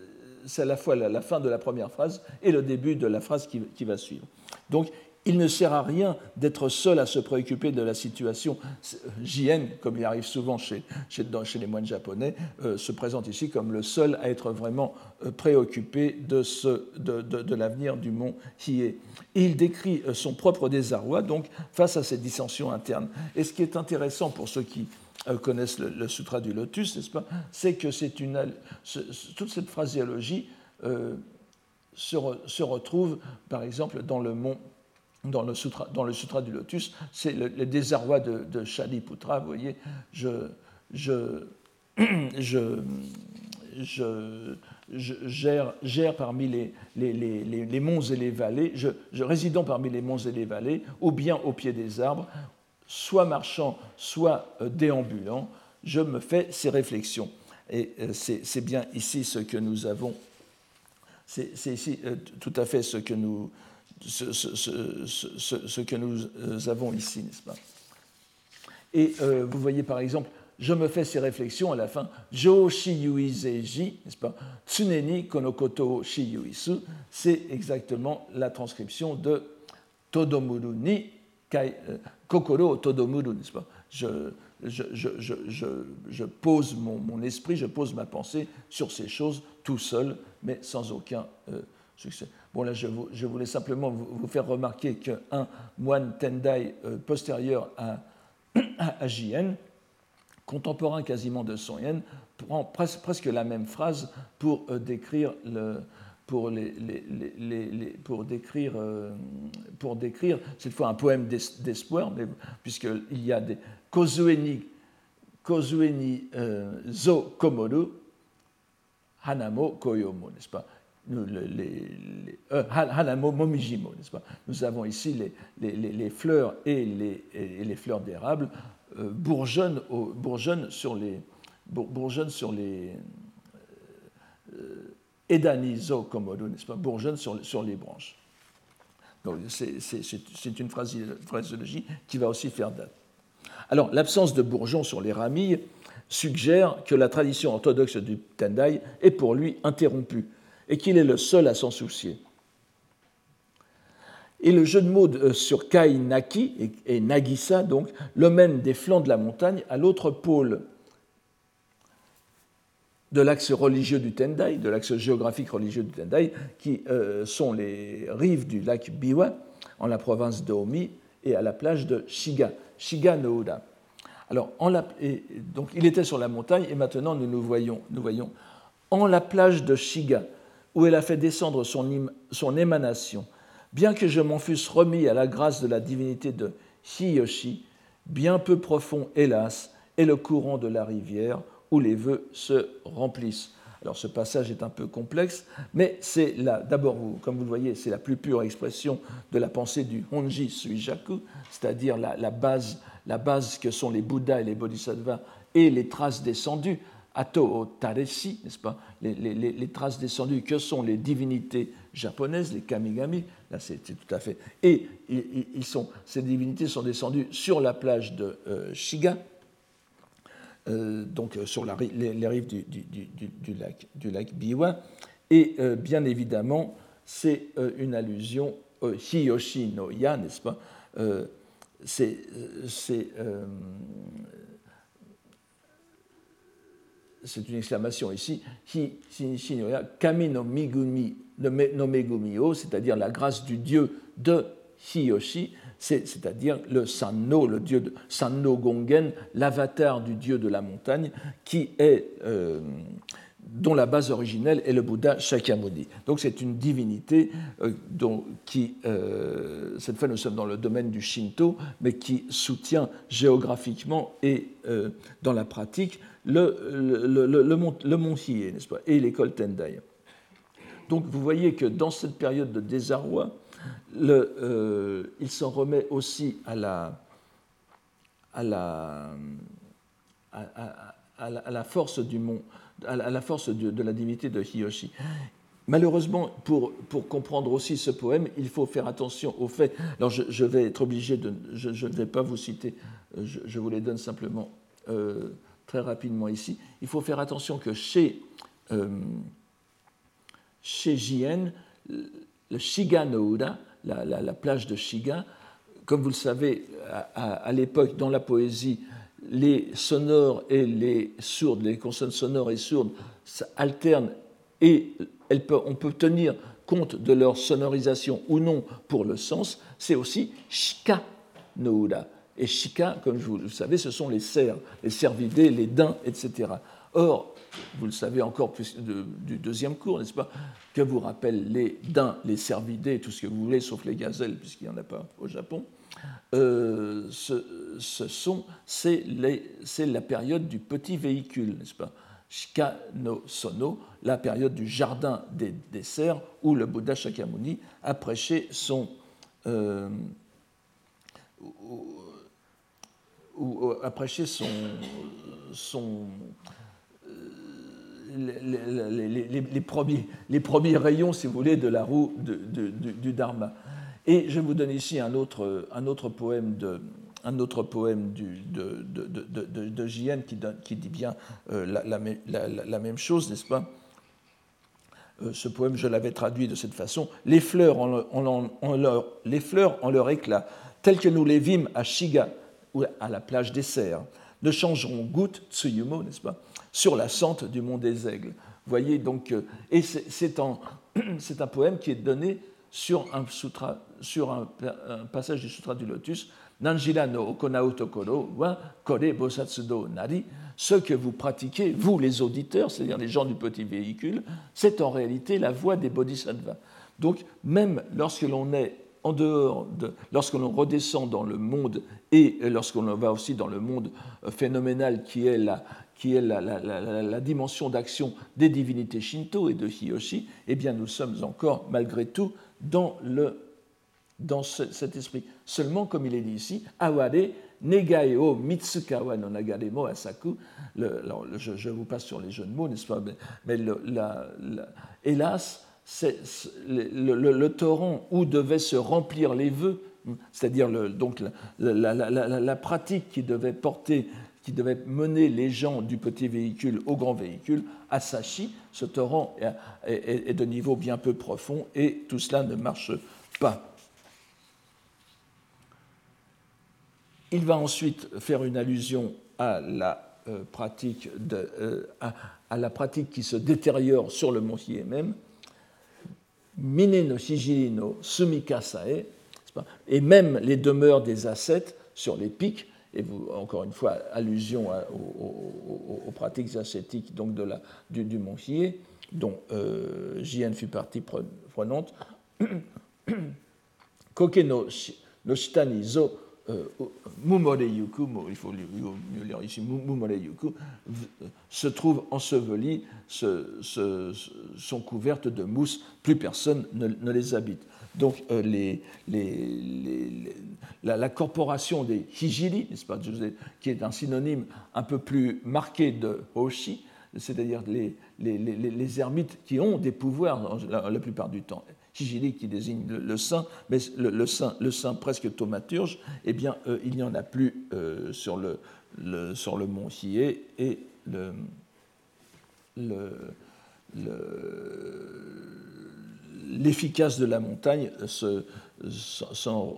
c'est à la fois la, fin de la première phrase et le début de la phrase qui, va suivre. Donc, il ne sert à rien d'être seul à se préoccuper de la situation. JN, comme il arrive souvent chez, les moines japonais, euh, se présente ici comme le seul à être vraiment euh, préoccupé de, l'avenir du mont Hiei. Et il décrit euh, son propre désarroi donc face à ces dissensions internes. Et ce qui est intéressant pour ceux qui connaissent le, Sutra du Lotus, n'est-ce pas? C'est que toute cette phraséologie euh, se, retrouve, par exemple, dans le mont dans le, sutra, du Lotus, c'est le, désarroi de, de Shaliputra. Vous voyez, je, gère, parmi les, monts et les vallées, je, je résidant parmi les monts et les vallées, ou bien au pied des arbres, soit marchant, soit euh, déambulant, je me fais ces réflexions. Et euh, c'est bien ici ce que nous avons, c'est ici euh, tout à fait ce que nous, ce, que nous avons ici, n'est-ce pas? Et vous voyez par exemple, je me fais ces réflexions à la fin, Jo n'est-ce pas? Tsuneni konokoto shiyuisu, c'est exactement la transcription de Todomuru ni kokoro todomuru, n'est-ce pas? Je, pose mon, esprit, je pose ma pensée sur ces choses tout seul, mais sans aucun euh, succès. Bon, là, je, voulais simplement vous, faire remarquer qu'un moine Tendai euh, postérieur à, à, JN, contemporain quasiment de Son Yen, prend presque, la même phrase pour euh, décrire le, pour, décrire, euh, pour décrire cette fois un poème d'espoir, puisqu'il y a des Kozueni, kozueni euh, zo komoru, hanamo koyomo, n'est-ce pas? Euh, Hanamo momijimo, n'est-ce pas? Nous avons ici les, fleurs et les, les fleurs d'érable bourgeonnent, bourgeonnent, sur les, bourgeonnent sur les edanizo komodo, n'est-ce pas, bourgeonne sur, les branches. Donc c'est une phraseologie qui va aussi faire date. Alors l'absence de bourgeons sur les ramilles suggère que la tradition orthodoxe du Tendai est pour lui interrompue et qu'il est le seul à s'en soucier. Et le jeu de mots euh, sur Kai Naki et Nagisa, donc, le mène des flancs de la montagne à l'autre pôle de l'axe religieux du Tendai, de l'axe géographique religieux du Tendai, qui euh, sont les rives du lac Biwa, en la province de Omi, et à la plage de Shiga, Shiga no Ura. Alors, donc, il était sur la montagne, et maintenant nous nous voyons, nous voyons en la plage de Shiga, où elle a fait descendre son, son émanation, bien que je m'en fusse remis à la grâce de la divinité de Hiyoshi, bien peu profond, hélas, est le courant de la rivière où les vœux se remplissent. Alors ce passage est un peu complexe, mais c'est d'abord, comme vous le voyez, c'est la plus pure expression de la pensée du Honji Suijaku, c'est-à-dire la, base, la base que sont les Bouddhas et les Bodhisattvas et les traces descendues, Ato Tareshi, n'est-ce pas les, traces descendues que sont les divinités japonaises, les Kamigami, là c'est tout à fait. Et ils sont, ces divinités sont descendues sur la plage de euh, Shiga, donc euh, sur les, rives du, lac, du lac Biwa. Et euh, bien évidemment, c'est une allusion au Hiyoshi no Ya, n'est-ce pas? C'est c'est une exclamation ici, hi, no ya, kami no migumi no megumi c'est-à-dire la grâce du dieu de Hiyoshi, c'est-à-dire le Sanno, le dieu de Sanno Gongen, l'avatar du dieu de la montagne, qui est, euh, dont la base originelle est le Bouddha Shakyamuni. Donc c'est une divinité euh, dont, qui, euh, cette fois nous sommes dans le domaine du Shinto, mais qui soutient géographiquement et dans la pratique le, le, le, mont, le n'est-ce pas, et l'école Tendai. Donc vous voyez que dans cette période de désarroi, euh, il s'en remet aussi à la, force du mont, à la force de, la divinité de Hiyoshi. Malheureusement, pour, comprendre aussi ce poème, il faut faire attention au fait. Alors, je, vais être obligé de. Je, ne vais pas vous citer, je, vous les donne simplement euh, très rapidement ici. Il faut faire attention que chez, euh, chez Jien, le Shiga no Ura, la, plage de Shiga. Comme vous le savez, à, l'époque, dans la poésie, les sonores et les sourdes, les consonnes sonores et sourdes alternent et on peut tenir compte de leur sonorisation ou non pour le sens. C'est aussi Shika no Ura. Et Shika, comme vous le savez, ce sont les cerfs, les cervidés, les daims, etc. Or, vous le savez encore plus du deuxième cours, n'est-ce pas, que vous rappellent les daims, les cervidés, tout ce que vous voulez, sauf les gazelles, puisqu'il n'y en a pas au Japon. Euh, ce, sont, c'est, la période du petit véhicule, n'est-ce pas Shika no Sono, la période du jardin des, des cerfs, où le Bouddha Shakyamuni a prêché son. Euh, a prêché son les, premiers, rayons, si vous voulez, de la roue du, Dharma. Et je vous donne ici un autre, poème de, un qui, dit bien euh, la, même chose, n'est-ce pas? Euh, Ce poème, je l'avais traduit de cette façon les fleurs en, leur, les fleurs en leur éclat, telles que nous les vîmes à Shiga, ou à la plage des cerfs, ne changeront goutte, Tsuyumo, n'est-ce pas? Sur la sente du mont des Aigles. voyez donc, euh, et c'est un, poème qui est donné sur un, sutra, sur un, passage du Sutra du Lotus, Nanjira no Okonao Tokoro wa Kore Bosatsudo Nari. Ce que vous pratiquez, vous les auditeurs, c'est-à-dire les gens du petit véhicule, c'est en réalité la voie des bodhisattvas. Donc, même lorsque l'on est en dehors de, lorsque l'on redescend dans le monde et lorsque l'on va aussi dans le monde euh, phénoménal qui est la, qui est la, dimension d'action des divinités Shinto et de Hiyoshi, eh bien nous sommes encore, malgré tout, dans, le, dans cet esprit. Seulement, comme il est dit ici, Aware Negae o Mitsukawa no Nagaremo Asaku. Je, vous passe sur les jeux de mots, n'est-ce pas Mais, hélas, c'est le, torrent où devaient se remplir les vœux, c'est-à-dire donc la, pratique qui devait porter qui devait mener les gens du petit véhicule au grand véhicule, à Sachi, ce torrent est, de niveau bien peu profond et tout cela ne marche pas. Il va ensuite faire une allusion à la pratique de, à, la pratique qui se détériore sur le mont même, Mine no Shijiri Sumikasae, et même les demeures des ascètes sur les pics, et vous, encore une fois, allusion aux, pratiques ascétiques donc de la, du, du dont euh, JN fut partie prenante. Koke no, shitani zo euh, Mumore Yuku, il faut mieux lire ici, Mumore Yuku, se trouve enseveli, se, sont couvertes de mousse, plus personne ne, les habite. Donc euh, les, les, la, corporation des Hijiri, n'est-ce pas, qui est un synonyme un peu plus marqué de Hoshi, c'est-à-dire les, ermites qui ont des pouvoirs la plupart du temps. Qui désigne le, saint, mais le, saint, le presque thaumaturge, eh bien, euh, il n'y en a plus euh, sur, le, sur le mont Hié et le, l'efficace de la montagne s'en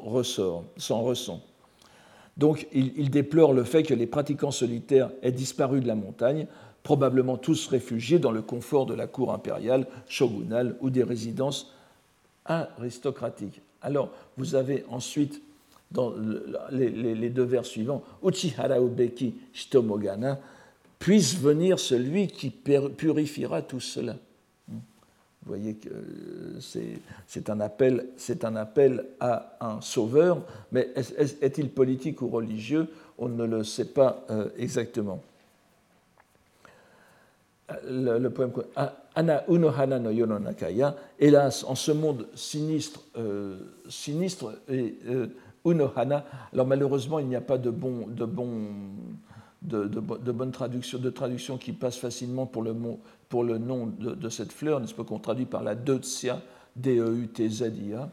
ressent. Donc il, déplore le fait que les pratiquants solitaires aient disparu de la montagne, probablement tous réfugiés dans le confort de la cour impériale, shogunale ou des résidences aristocratique. Alors, vous avez ensuite, dans les, deux vers suivants, Uchihara Ubeki Shitomogana, puisse venir celui qui purifiera tout cela. Vous voyez que c'est un, appel, un appel à un sauveur, mais est-il politique ou religieux? On ne le sait pas euh, exactement. Le, le poème Ana unohana no hélas, en ce monde sinistre, euh, sinistre et euh, unohana, alors malheureusement, il n'y a pas de, bon, de, bon, de, de, de, bonne traduction, de traduction qui passe facilement pour le, mot, pour le nom de, cette fleur, n'est-ce pas, qu'on traduit par la deutzia, D-E-U-T-Z-I-A,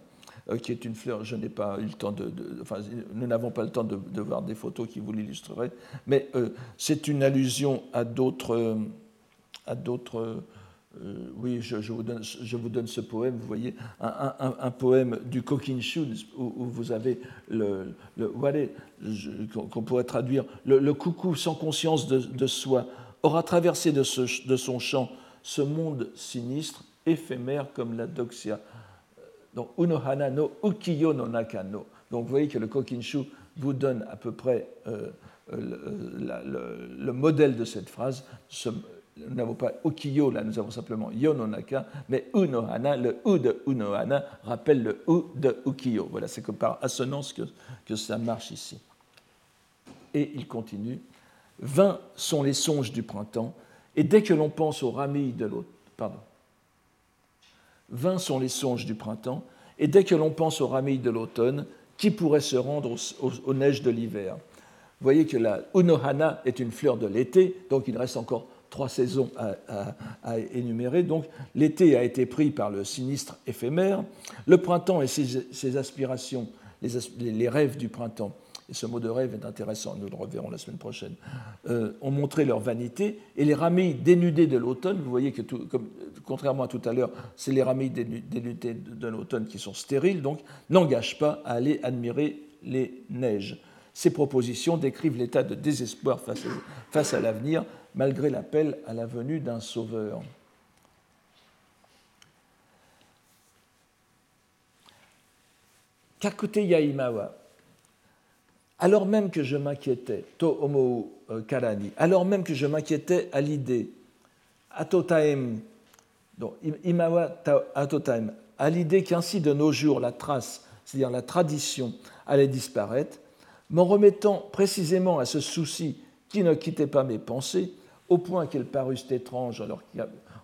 euh, qui est une fleur, je n'ai pas eu le temps de, enfin, nous n'avons pas le temps de, voir des photos qui vous l'illustreraient, mais c'est une allusion à d'autres, à d'autres euh, oui, je, vous donne, je, vous donne, ce poème, vous voyez, un, poème du Kokinshu, où, où, vous avez le, le qu'on pourrait traduire, le, coucou sans conscience de, soi, aura traversé de, son champ ce monde sinistre, éphémère comme la doxia. Donc, unohana no ukiyo no. Donc, vous voyez que le Kokinshu vous donne à peu près euh, le, le, modèle de cette phrase, nous n'avons pas ukiyo, là nous avons simplement yononaka, mais unohana, le u de unohana rappelle le u de ukiyo. Voilà, c'est que par assonance que ça marche ici. Et il continue Vingt sont les songes du printemps, et dès que l'on pense aux ramilles de l'automne, pardon. Sont les songes du printemps, et dès que l'on pense aux ramilles de l'automne, qui pourrait se rendre aux, aux neiges de l'hiver? Vous voyez que la unohana est une fleur de l'été, donc il reste encore trois saisons à, énumérer. Donc l'été a été pris par le sinistre éphémère, le printemps et ses, aspirations, les, rêves du printemps, et ce mot de rêve est intéressant, nous le reverrons la semaine prochaine, euh, ont montré leur vanité, et les ramilles dénudées de l'automne, vous voyez que, comme, contrairement à tout à l'heure, c'est les ramilles dénudées de l'automne qui sont stériles, donc n'engagent pas à aller admirer les neiges. Ces propositions décrivent l'état de désespoir face face à l'avenir, malgré l'appel à la venue d'un sauveur. Kakute Yaimawa, alors même que je m'inquiétais, To euh, alors même que je m'inquiétais à l'idée, Imawa à l'idée qu'ainsi de nos jours la trace, c'est-à-dire la tradition, allait disparaître, m'en remettant précisément à ce souci qui ne quittait pas mes pensées, au point qu'elles parussent étranges en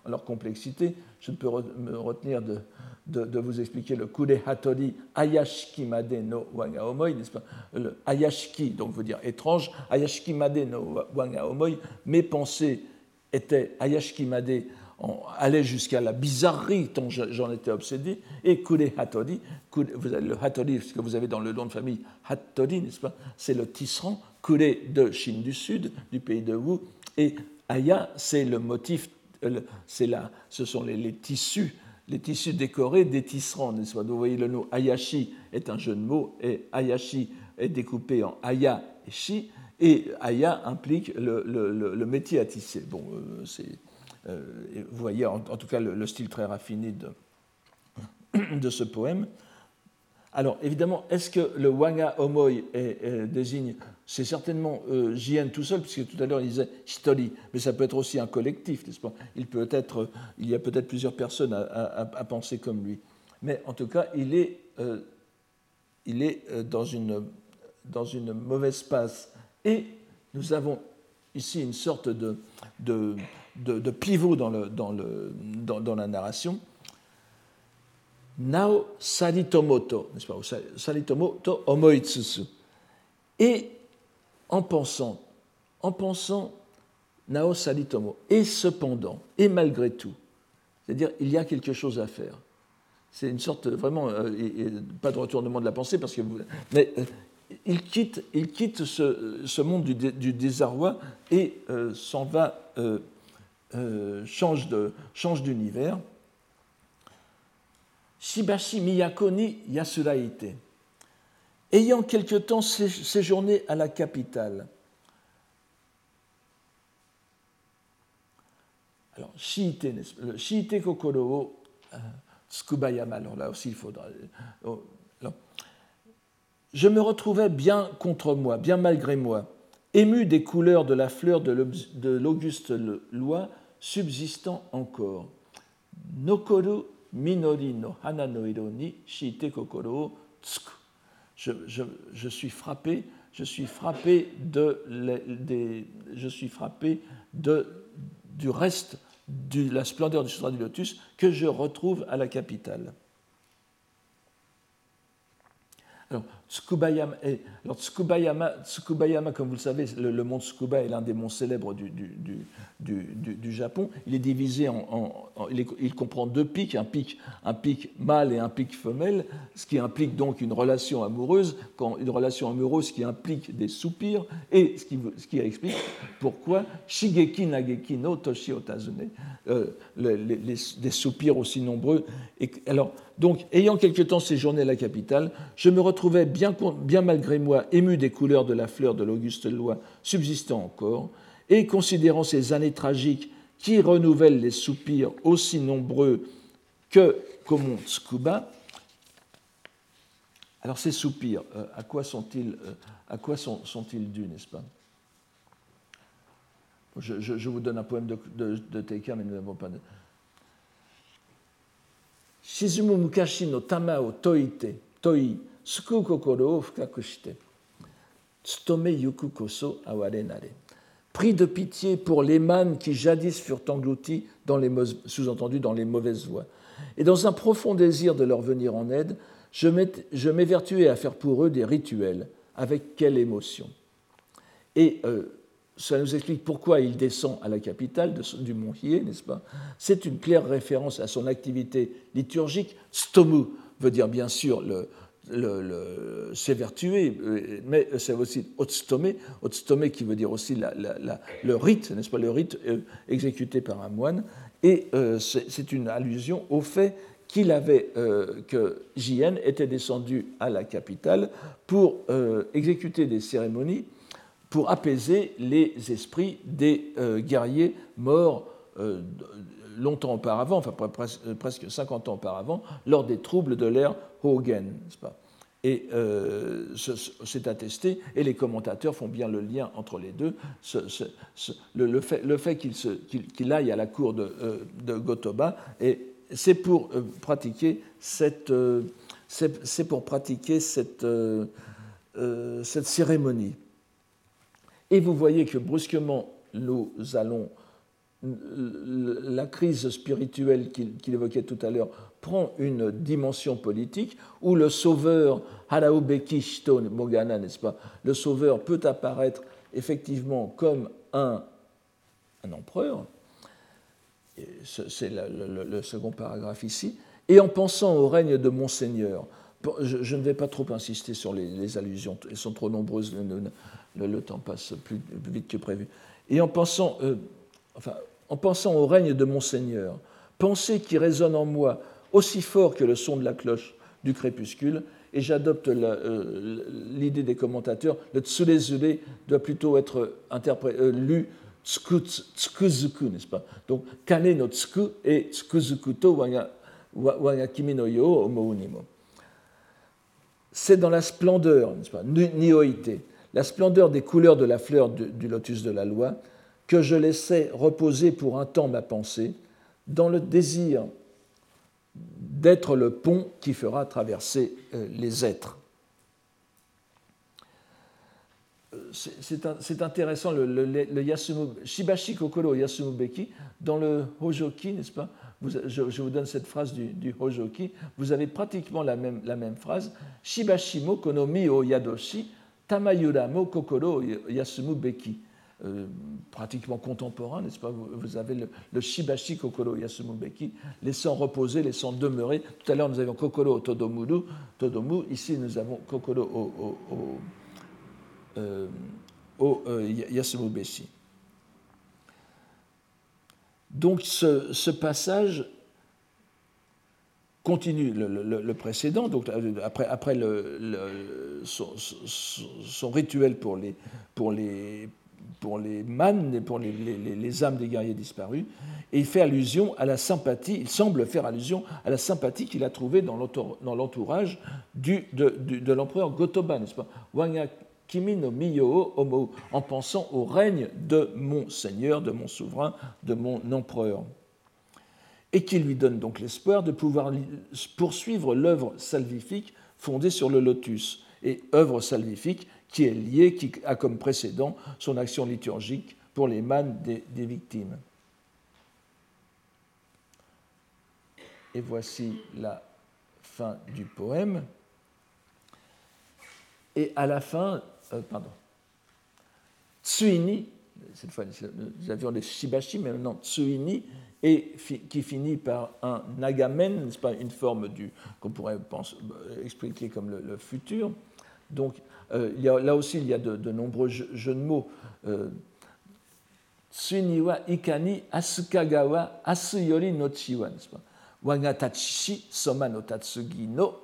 leur, complexité. Je ne peux me retenir de, de, vous expliquer le Kure Hatori Ayashiki Made no Wanga Omoi, n'est-ce pas? Le Ayashiki, donc veut dire étrange, Ayashiki Made no Wanga Omoi, mes pensées étaient Ayashiki Made, allaient jusqu'à la bizarrerie dont j'en étais obsédé, et Kure Hatori, vous avez le Hatori, ce que vous avez dans le nom de famille Hatori, n'est-ce pas? C'est le tisserand, Kure de Chine du Sud, du pays de Wu, et Aya, c'est le motif, c'est là, ce sont les, tissus, les tissus décorés des tisserands, n'est-ce pas? Vous voyez le nom Ayashi est un jeu de mots, et Ayashi est découpé en Aya et Shi, et Aya implique le, métier à tisser. Bon, c'est, vous voyez en, tout cas le, style très raffiné de ce poème. Alors évidemment, est-ce que le wanga omoi désigne, c'est certainement euh, JN tout seul, puisque tout à l'heure il disait hitori, mais ça peut être aussi un collectif, n'est-ce pas? Il, peut être, il y a peut-être plusieurs personnes à, penser comme lui. Mais en tout cas, il est, euh, il est euh, dans, une, dans une mauvaise passe. Et nous avons ici une sorte de, de, de, pivot dans, le, dans, le, dans la narration Nao salitomoto, n'est-ce pas Salitomoto omoitsusu. Et en pensant, en pensant Nao salitomo, et cependant, et malgré tout, c'est-à-dire il y a quelque chose à faire. C'est une sorte vraiment, euh, pas de retournement de la pensée, parce que vous, mais euh, il quitte, il quitte ce, monde du, désarroi et euh, s'en va, change d'univers. Shibashi Miyako ni Yasuraite. Ayant quelque temps séjourné à la capitale, alors, Shiite, Shiite Kokoro euh, Tsukubayama, alors là aussi il faudra. Euh, oh, je me retrouvais bien contre moi, bien malgré moi, ému des couleurs de la fleur de l'auguste loi subsistant encore. Nokoru minori no hana no iro ni shite kokoro tsuku. Je, je, je, suis frappé, je suis frappé de, des, je suis frappé de, du reste de la splendeur du Sutra du Lotus que je retrouve à la capitale. Alors, Tsukubayama, alors Tsukubayama, comme vous le savez, le, mont Tsukuba est l'un des monts célèbres du, du, du, Japon. Il est divisé en, il, comprend deux pics, un pic, un pic mâle et un pic femelle, ce qui implique donc une relation amoureuse, une relation amoureuse qui implique des soupirs, et ce qui, ce qui explique pourquoi Shigeki Nageki no Toshi Otazune, euh, des soupirs aussi nombreux. Et, alors, donc, ayant quelque temps séjourné à la capitale, je me retrouvais bien, bien malgré moi ému des couleurs de la fleur de l'auguste loi subsistant encore, et considérant ces années tragiques qui renouvellent les soupirs aussi nombreux que Komon Tsukuba, alors ces soupirs, euh, à quoi sont-ils euh, sont, dus, n'est-ce pas? Je, vous donne un poème de, de, mais nous n'avons pas de. Shizumu mukashi no tama o toite, toi, suku kokoro o fukakushite, tsutome yuku koso aware nare pris de pitié pour les mânes qui jadis furent engloutis, dans les sous-entendu dans les mauvaises voies. Et dans un profond désir de leur venir en aide, je m'évertuais à faire pour eux des rituels. Avec quelle émotion Et euh, ça nous explique pourquoi il descend à la capitale du mont Hiei, n'est-ce pas? C'est une claire référence à son activité liturgique. Stomu veut dire bien sûr le, s'évertuer, mais c'est aussi otstome, otstome qui veut dire aussi le rite, n'est-ce pas, le rite euh, exécuté par un moine, et euh, c'est une allusion au fait qu'il avait, euh, que JN était descendu à la capitale pour exécuter des cérémonies pour apaiser les esprits des guerriers morts longtemps auparavant, enfin presque 50 ans auparavant, lors des troubles de l'ère Hogan, pas? Et euh, c'est attesté, et les commentateurs font bien le lien entre les deux. le, fait, qu'il aille à la cour de, euh, Gotoba, c'est pour euh, pratiquer c'est pour pratiquer cette cérémonie. Et vous voyez que brusquement, nous allons la crise spirituelle qu'il évoquait tout à l'heure prend une dimension politique où le sauveur, Haraobeki Mogana, n'est-ce pas Le sauveur peut apparaître effectivement comme un, empereur, c'est le, second paragraphe ici, et en pensant au règne de Monseigneur, je, ne vais pas trop insister sur les, allusions, elles sont trop nombreuses, le, temps passe plus, vite que prévu. Et en pensant, euh, enfin, en pensant au règne de Monseigneur, pensée qui résonne en moi aussi fort que le son de la cloche du crépuscule, et j'adopte l'idée des commentateurs, le tsulezule doit plutôt être lu tsukuzuku, n'est-ce pas? Donc, kane no tsuku et tsukuzuku to wanga, kimi no yo omounimo. C'est dans la splendeur, n'est-ce pas, nioïté, la splendeur des couleurs de la fleur du lotus de la loi, que je laissais reposer pour un temps ma pensée, dans le désir d'être le pont qui fera traverser euh, les êtres. c'est intéressant, le, Shibashi Kokoro Yasumubeki, dans le Hojoki, n'est-ce pas? Je, vous donne cette phrase du, Hojoki, vous avez pratiquement la même, la même phrase, Shibashimo Konomi o Yadoshi, Tamayura mo Kokoro Yasumubeki. Euh, pratiquement contemporain, n'est-ce pas? Vous, avez le, Shibashi Kokoro Yasumubeki, laissant reposer, laissant demeurer. Tout à l'heure, nous avions Kokoro Todomuru, Todomu. Ici, nous avons Kokoro au, au euh, au euh, Bessi. Donc ce, passage continue le, précédent, après, son, rituel pour les, pour les mannes, pour les, les, âmes des guerriers disparus, et il fait allusion à la sympathie, il semble faire allusion à la sympathie qu'il a trouvée dans l'entourage de, de l'empereur Gotoba, n'est-ce pas? Kimi no miyo homo, en pensant au règne de mon Seigneur, de mon souverain, de mon empereur. Et qui lui donne donc l'espoir de pouvoir poursuivre l'œuvre salvifique fondée sur le lotus, et œuvre salvifique qui est liée, qui a comme précédent son action liturgique pour les mânes des, victimes. Et voici la fin du poème. Et à la fin, euh, pardon, Tsuini, cette fois nous avions les Shibashi, mais maintenant Tsuini, et qui finit par un Nagamen, n'est-ce pas, une forme du qu'on pourrait euh, expliquer comme le, futur. Donc a, là aussi il y a de, nombreux jeux, de mots. Tsuini wa ikani asukagawa asuyori no chiwa, Wangatachishi soma no tatsugi no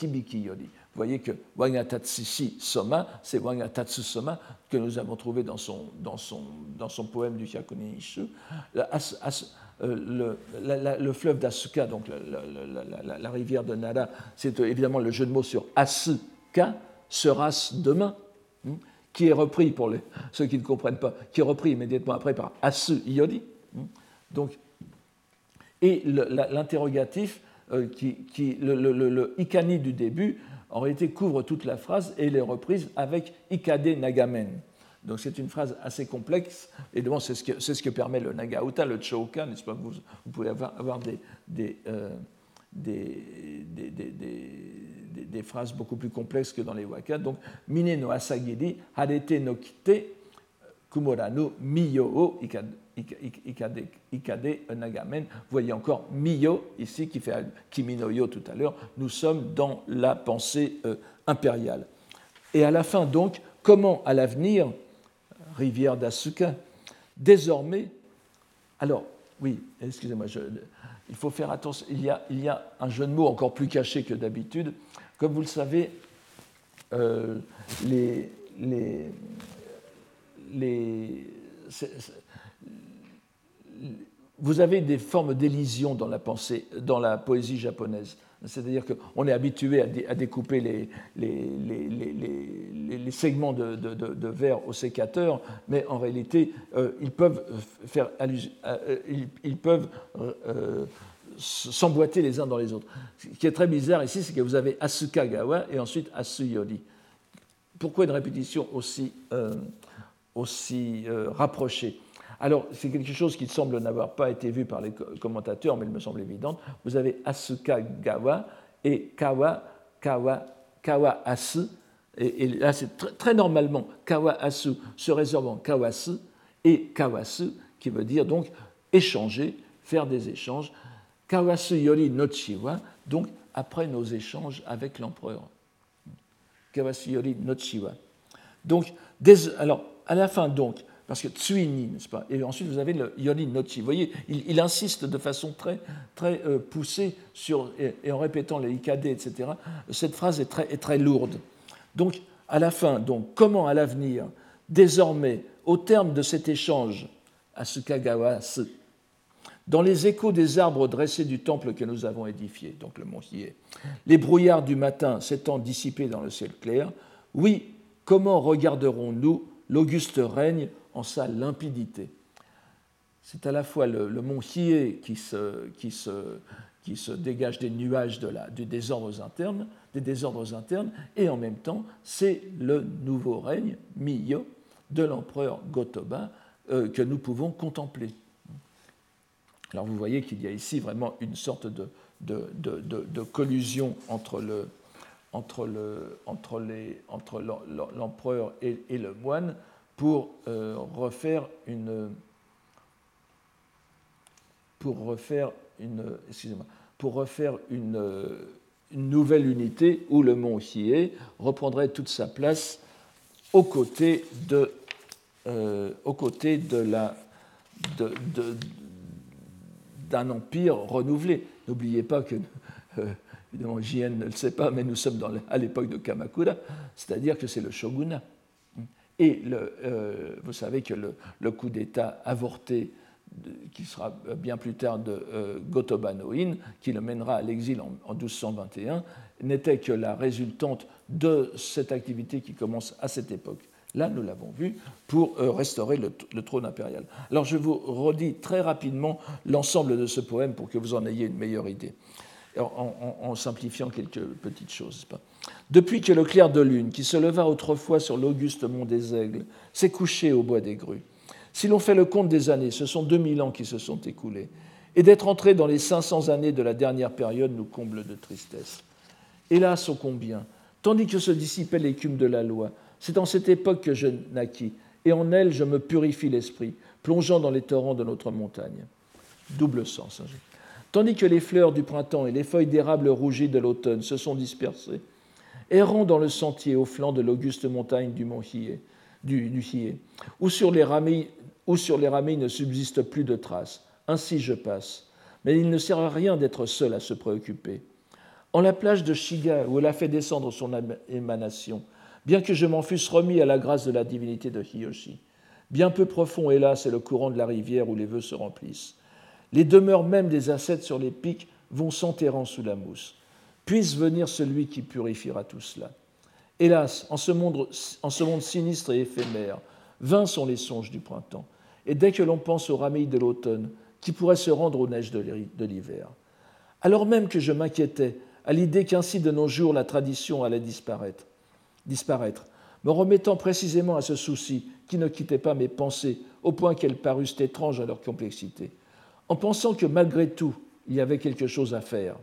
hibiki yori. Vous voyez que Wangatatsishi Soma, c'est Wangatatsu Soma que nous avons trouvé dans son, dans son, dans son poème du Hyakuni Ishu. Euh, le, le, fleuve d'Asuka, donc la, la, rivière de Nara, c'est euh, évidemment le jeu de mots sur Asuka, sera-ce demain, hein, qui est repris, pour ceux qui ne comprennent pas, qui est repris immédiatement après par Asu Iodi. Hein. Et l'interrogatif, euh, qui, le, ikani du début, en réalité couvre toute la phrase et les reprises avec Ikade Nagamen. Donc c'est une phrase assez complexe, et c'est ce, ce, que permet le Nagauta, le Choka, n'est-ce pas? Vous, vous, pouvez avoir, des, euh, des, des, phrases beaucoup plus complexes que dans les waka. Donc, Mine no Asagiri, Harete no Kite, Kumora no Miyo Ikade Ikade, Nagamen. Vous voyez encore Miyo ici qui fait Kiminoyo tout à l'heure. Nous sommes dans la pensée euh, impériale. Et à la fin donc, comment à l'avenir, rivière d'Asuka, désormais, alors oui, excusez-moi, il faut faire attention, il y, a, un jeu de mots encore plus caché que d'habitude. Comme vous le savez, euh, vous avez des formes d'élision dans la pensée, dans la poésie japonaise. C'est-à-dire qu'on est habitué à, découper les, segments de, verre au sécateur, mais en réalité, euh, ils peuvent, euh, euh, s'emboîter les uns dans les autres. Ce qui est très bizarre ici, c'est que vous avez Asukagawa et ensuite Asuyori. Pourquoi une répétition aussi, aussi rapprochée? Alors, c'est quelque chose qui semble n'avoir pas été vu par les commentateurs, mais il me semble évident. Vous avez Asuka Gawa et Kawa, Kawa, Kawa Asu. Et, là, c'est très, normalement Kawa Asu se réservant Kawasu et Kawasu, qui veut dire donc échanger, faire des échanges. Kawasu Yori no Chiwa, donc après nos échanges avec l'empereur. Kawasu Yori no Chiwa. Donc, alors, à la fin, donc, parce que tsuini, n'est-ce pas? Et ensuite, vous avez le yoni nochi. Vous voyez, il, insiste de façon très, très euh, poussée sur, et, en répétant les ikade, etc. Cette phrase est très, très lourde. Donc, à la fin, donc, comment à l'avenir, désormais, au terme de cet échange, Asukagawa dans les échos des arbres dressés du temple que nous avons édifié, donc le mont Hiei, les brouillards du matin s'étant dissipés dans le ciel clair, oui, comment regarderons-nous l'auguste règne en sa limpidité C'est à la fois le, mont Hiei qui se, dégage des nuages de des, désordres internes, des désordres internes, et en même temps, c'est le nouveau règne, Miyo, de l'empereur Gotoba, euh, que nous pouvons contempler. Alors vous voyez qu'il y a ici vraiment une sorte de, collusion entre l'empereur et, le moine pour euh, refaire une pour refaire une excusez-moi pour refaire une, nouvelle unité où le mont Hiei reprendrait toute sa place aux côtés euh, d'un empire renouvelé. N'oubliez pas que, euh, évidemment, JN ne le sait pas, mais nous sommes dans, à l'époque de Kamakura, c'est-à-dire que c'est le shogunat. Et euh, vous savez que le, coup d'État avorté, qui sera bien plus tard de euh, Gotoba no In, qui le mènera à l'exil en, en 1221, n'était que la résultante de cette activité qui commence à cette époque. Là, nous l'avons vu, pour euh, restaurer le, trône impérial. Alors, je vous redis très rapidement l'ensemble de ce poème pour que vous en ayez une meilleure idée, en, simplifiant quelques petites choses. Depuis que le clair de lune, qui se leva autrefois sur l'auguste mont des Aigles, s'est couché au bois des grues, si l'on fait le compte des années, ce sont 2000 ans qui se sont écoulés, et d'être entré dans les 500 années de la dernière période nous comble de tristesse. Hélas, ô combien, tandis que se dissipait l'écume de la loi, c'est en cette époque que je naquis, et en elle je me purifie l'esprit, plongeant dans les torrents de notre montagne. Double sens. Hein, Tandis que les fleurs du printemps et les feuilles d'érable rougies de l'automne se sont dispersées, errant dans le sentier au flanc de l'auguste montagne du mont Hiei, du, où sur les ramilles, où sur les ramilles ne subsiste plus de traces. Ainsi je passe. Mais il ne sert à rien d'être seul à se préoccuper. En la plage de Shiga, où elle a fait descendre son émanation, bien que je m'en fusse remis à la grâce de la divinité de Hiyoshi. Bien peu profond, hélas, est le courant de la rivière où les vœux se remplissent. Les demeures même des ascètes sur les pics vont s'enterrant sous la mousse. Puisse venir celui qui purifiera tout cela. Hélas, en ce, monde, en ce monde sinistre et éphémère, vains sont les songes du printemps, et dès que l'on pense aux ramilles de l'automne, qui pourraient se rendre aux neiges de l'hiver. Alors même que je m'inquiétais à l'idée qu'ainsi de nos jours la tradition allait disparaître, disparaître, me remettant précisément à ce souci qui ne quittait pas mes pensées au point qu'elles parussent étranges à leur complexité, en pensant que malgré tout, il y avait quelque chose à faire.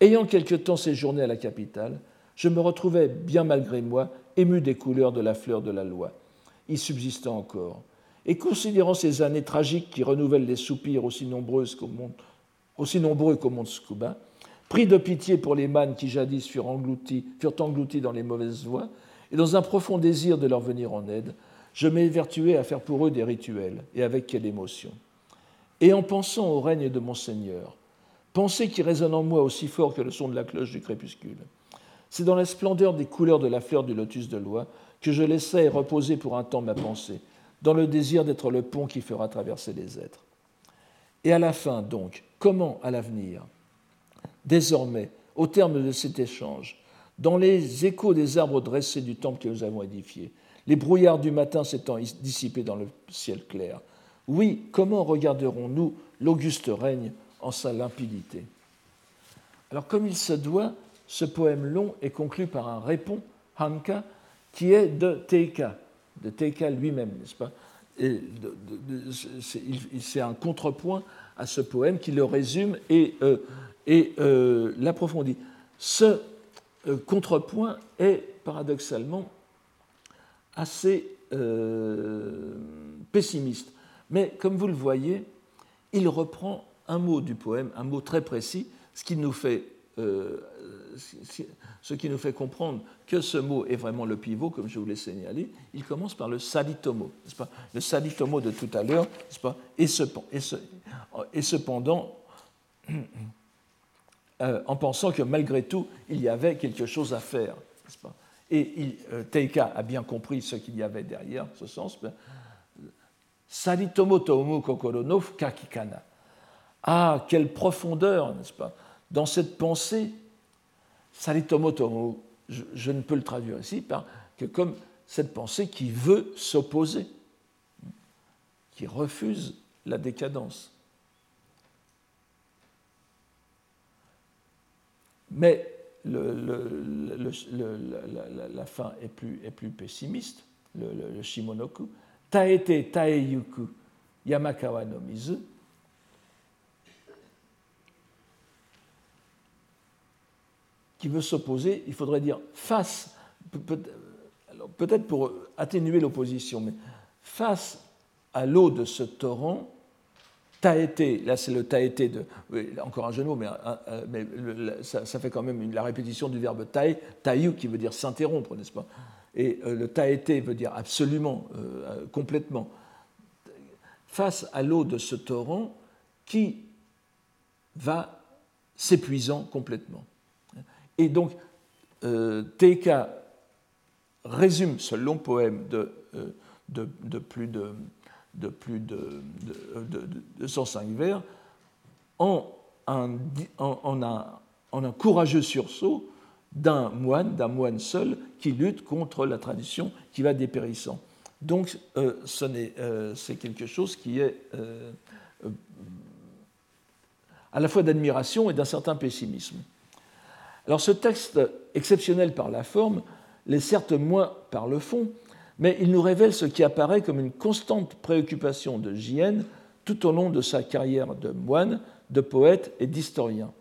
Ayant quelque temps séjourné à la capitale, je me retrouvais, bien malgré moi, ému des couleurs de la fleur de la loi, y subsistant encore, et considérant ces années tragiques qui renouvellent les soupirs aussi, nombreuses aussi nombreux qu'au monde Scuba, pris de pitié pour les mânes qui jadis furent engloutis, furent engloutis dans les mauvaises voies, et dans un profond désir de leur venir en aide, je m'évertuais à faire pour eux des rituels, et avec quelle émotion. Et en pensant au règne de mon Seigneur, pensée qui résonne en moi aussi fort que le son de la cloche du crépuscule, c'est dans la splendeur des couleurs de la fleur du lotus de loi que je laissais reposer pour un temps ma pensée, dans le désir d'être le pont qui fera traverser les êtres. Et à la fin, donc, comment à l'avenir? Désormais, au terme de cet échange, dans les échos des arbres dressés du temple que nous avons édifié, les brouillards du matin s'étant dissipés dans le ciel clair, oui, comment regarderons-nous l'auguste règne en sa limpidité? Alors, comme il se doit, ce poème long est conclu par un répond, Hanka, qui est de Teika, de Teika lui-même, n'est-ce pas? C'est un contrepoint à ce poème qui le résume et euh, et euh, l'approfondit. Ce euh, contrepoint est paradoxalement assez pessimiste. Mais comme vous le voyez, il reprend un mot du poème, un mot très précis, ce qui nous fait ce qui nous fait comprendre que ce mot est vraiment le pivot, comme je vous l'ai signalé, il commence par le salitomo, pas? Le salitomo de tout à l'heure, pas? Et, cependant, euh, en pensant que malgré tout, il y avait quelque chose à faire, pas? Et euh, Teika a bien compris ce qu'il y avait derrière ce sens. Salitomo tomu kokoro no kakikana. Ah, quelle profondeur, n'est-ce pas? Dans cette pensée, Salitomo je, je, ne peux le traduire ici que comme cette pensée qui veut s'opposer, qui refuse la décadence. Mais la, fin est plus pessimiste, le, Shimonoku. Taete taeyuku yamakawa no mizu. Qui veut s'opposer, il faudrait dire face, peut-être pour atténuer l'opposition, mais face à l'eau de ce torrent, taété, là c'est le taété de, encore un jeu de mais, mais ça, fait quand même la répétition du verbe tae, taïu qui veut dire s'interrompre, n'est-ce pas? Et euh, le taété veut dire absolument, euh, complètement. Face à l'eau de ce torrent qui va s'épuisant complètement. Et donc, euh, Teika résume ce long poème de, euh, plus, de, de, plus de, 105 vers en un courageux sursaut d'un moine, d'un moine seul, qui lutte contre la tradition qui va dépérissant. Donc, euh, euh c'est quelque chose qui est à la fois d'admiration et d'un certain pessimisme. Alors ce texte exceptionnel par la forme l'est certes moins par le fond, mais il nous révèle ce qui apparaît comme une constante préoccupation de J.N. tout au long de sa carrière de moine, de poète et d'historien.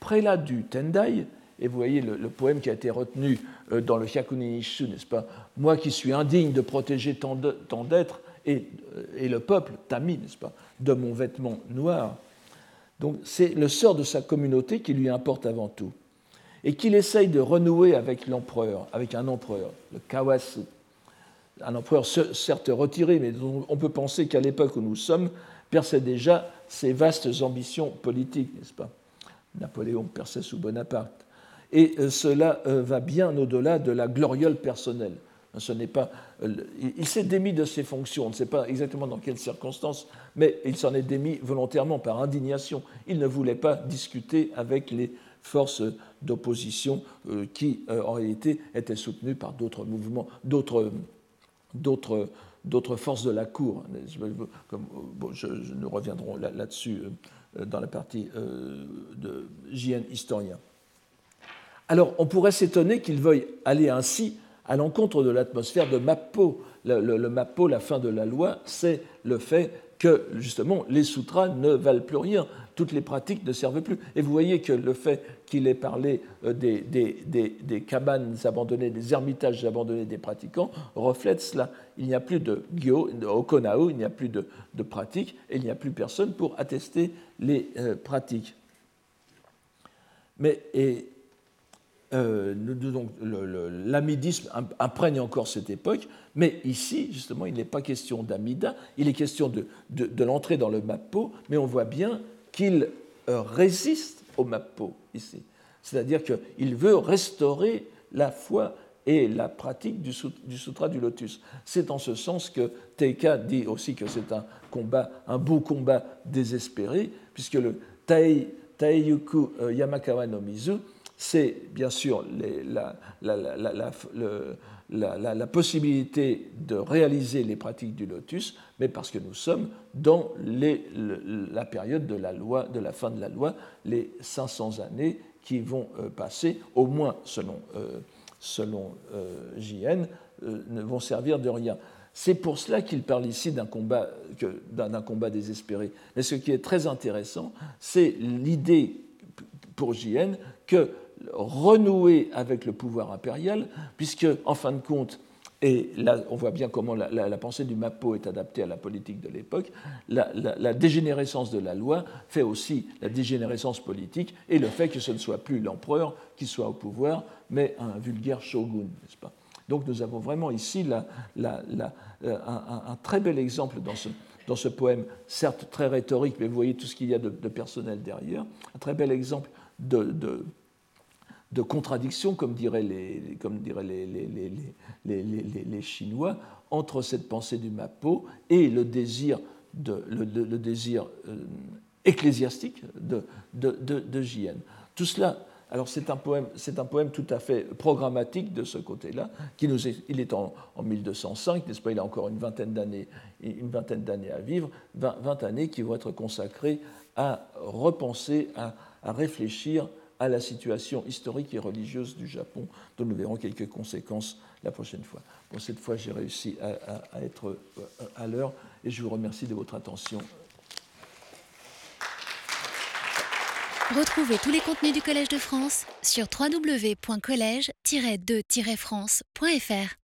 Prélat du Tendai, et vous voyez le, poème qui a été retenu euh, dans le Hyakuni Nishu, n'est-ce pas? Moi qui suis indigne de protéger tant d'êtres et, euh, et, le peuple, Tami, n'est-ce pas, de mon vêtement noir. Donc c'est le sort de sa communauté qui lui importe avant tout et qu'il essaye de renouer avec l'empereur, avec un empereur, le Kawasu. Un empereur certes retiré, mais on peut penser qu'à l'époque où nous sommes, perçait déjà ses vastes ambitions politiques, n'est-ce pas? Napoléon perçait sous Bonaparte. Et euh, cela euh, va bien au-delà de la gloriole personnelle. Pas, euh, il s'est démis de ses fonctions, on ne sait pas exactement dans quelles circonstances, mais il s'en est démis volontairement par indignation. Il ne voulait pas discuter avec les forces d'opposition qui, en réalité, étaient soutenues par d'autres mouvements, d'autres, forces de la cour. Je, nous reviendrons là, dessus euh, dans la partie de JN historien. Alors, on pourrait s'étonner qu'il veuille aller ainsi à l'encontre de l'atmosphère de Mappo. Le, Mappo, la fin de la loi, c'est le fait que justement les sutras ne valent plus rien, toutes les pratiques ne servent plus. Et vous voyez que le fait qu'il ait parlé euh, des, cabanes abandonnées, des ermitages abandonnés des pratiquants, reflète cela. Il n'y a plus de gyo, okonao, il n'y a plus de, de pratiques, et il n'y a plus personne pour attester les euh, pratiques. Mais euh, l'amidisme imprègne encore cette époque, mais ici, justement, il n'est pas question d'amida, il est question de, de, l'entrée dans le mappo, mais on voit bien qu'il euh, résiste au mappo ici. C'est-à-dire qu'il veut restaurer la foi et la pratique du, sutra du lotus. C'est en ce sens que Teika dit aussi que c'est un combat, un beau combat désespéré, puisque le tai, Taiyuku euh, Yamakawa no Mizu, c'est bien sûr la, possibilité de réaliser les pratiques du lotus, mais parce que nous sommes dans la période de la loi, de la fin de la loi, les 500 années qui vont euh, passer, au moins selon, euh, selon euh, JN, ne vont servir de rien. C'est pour cela qu'il parle ici d'un combat, d'un combat désespéré. Mais ce qui est très intéressant, c'est l'idée pour JN que renouer avec le pouvoir impérial, puisque, en fin de compte, Et là, on voit bien comment la, pensée du Mapo est adaptée à la politique de l'époque. La, dégénérescence de la loi fait aussi la dégénérescence politique et le fait que ce ne soit plus l'empereur qui soit au pouvoir, mais un vulgaire shogun, n'est-ce pas? Donc nous avons vraiment ici euh, un, très bel exemple dans ce, dans ce poème, certes très rhétorique, mais vous voyez tout ce qu'il y a de, personnel derrière, un très bel exemple de de contradiction, comme diraient les, comme diraient les, les, les, Chinois, entre cette pensée du Mapo et le désir, de, euh, ecclésiastique de, de, de, JN. Tout cela, alors c'est un, poème, tout à fait programmatique de ce côté-là, il est en, en 1205, n'est-ce pas? Il a encore une vingtaine d'années, une vingtaine d'années à vivre, 20, 20, années qui vont être consacrées à repenser, à, à réfléchir à la situation historique et religieuse du Japon, dont nous verrons quelques conséquences la prochaine fois. Bon, cette fois, j'ai réussi à, être euh, à l'heure et je vous remercie de votre attention. Retrouvez tous les contenus du Collège de France sur www.colège-2-france.fr.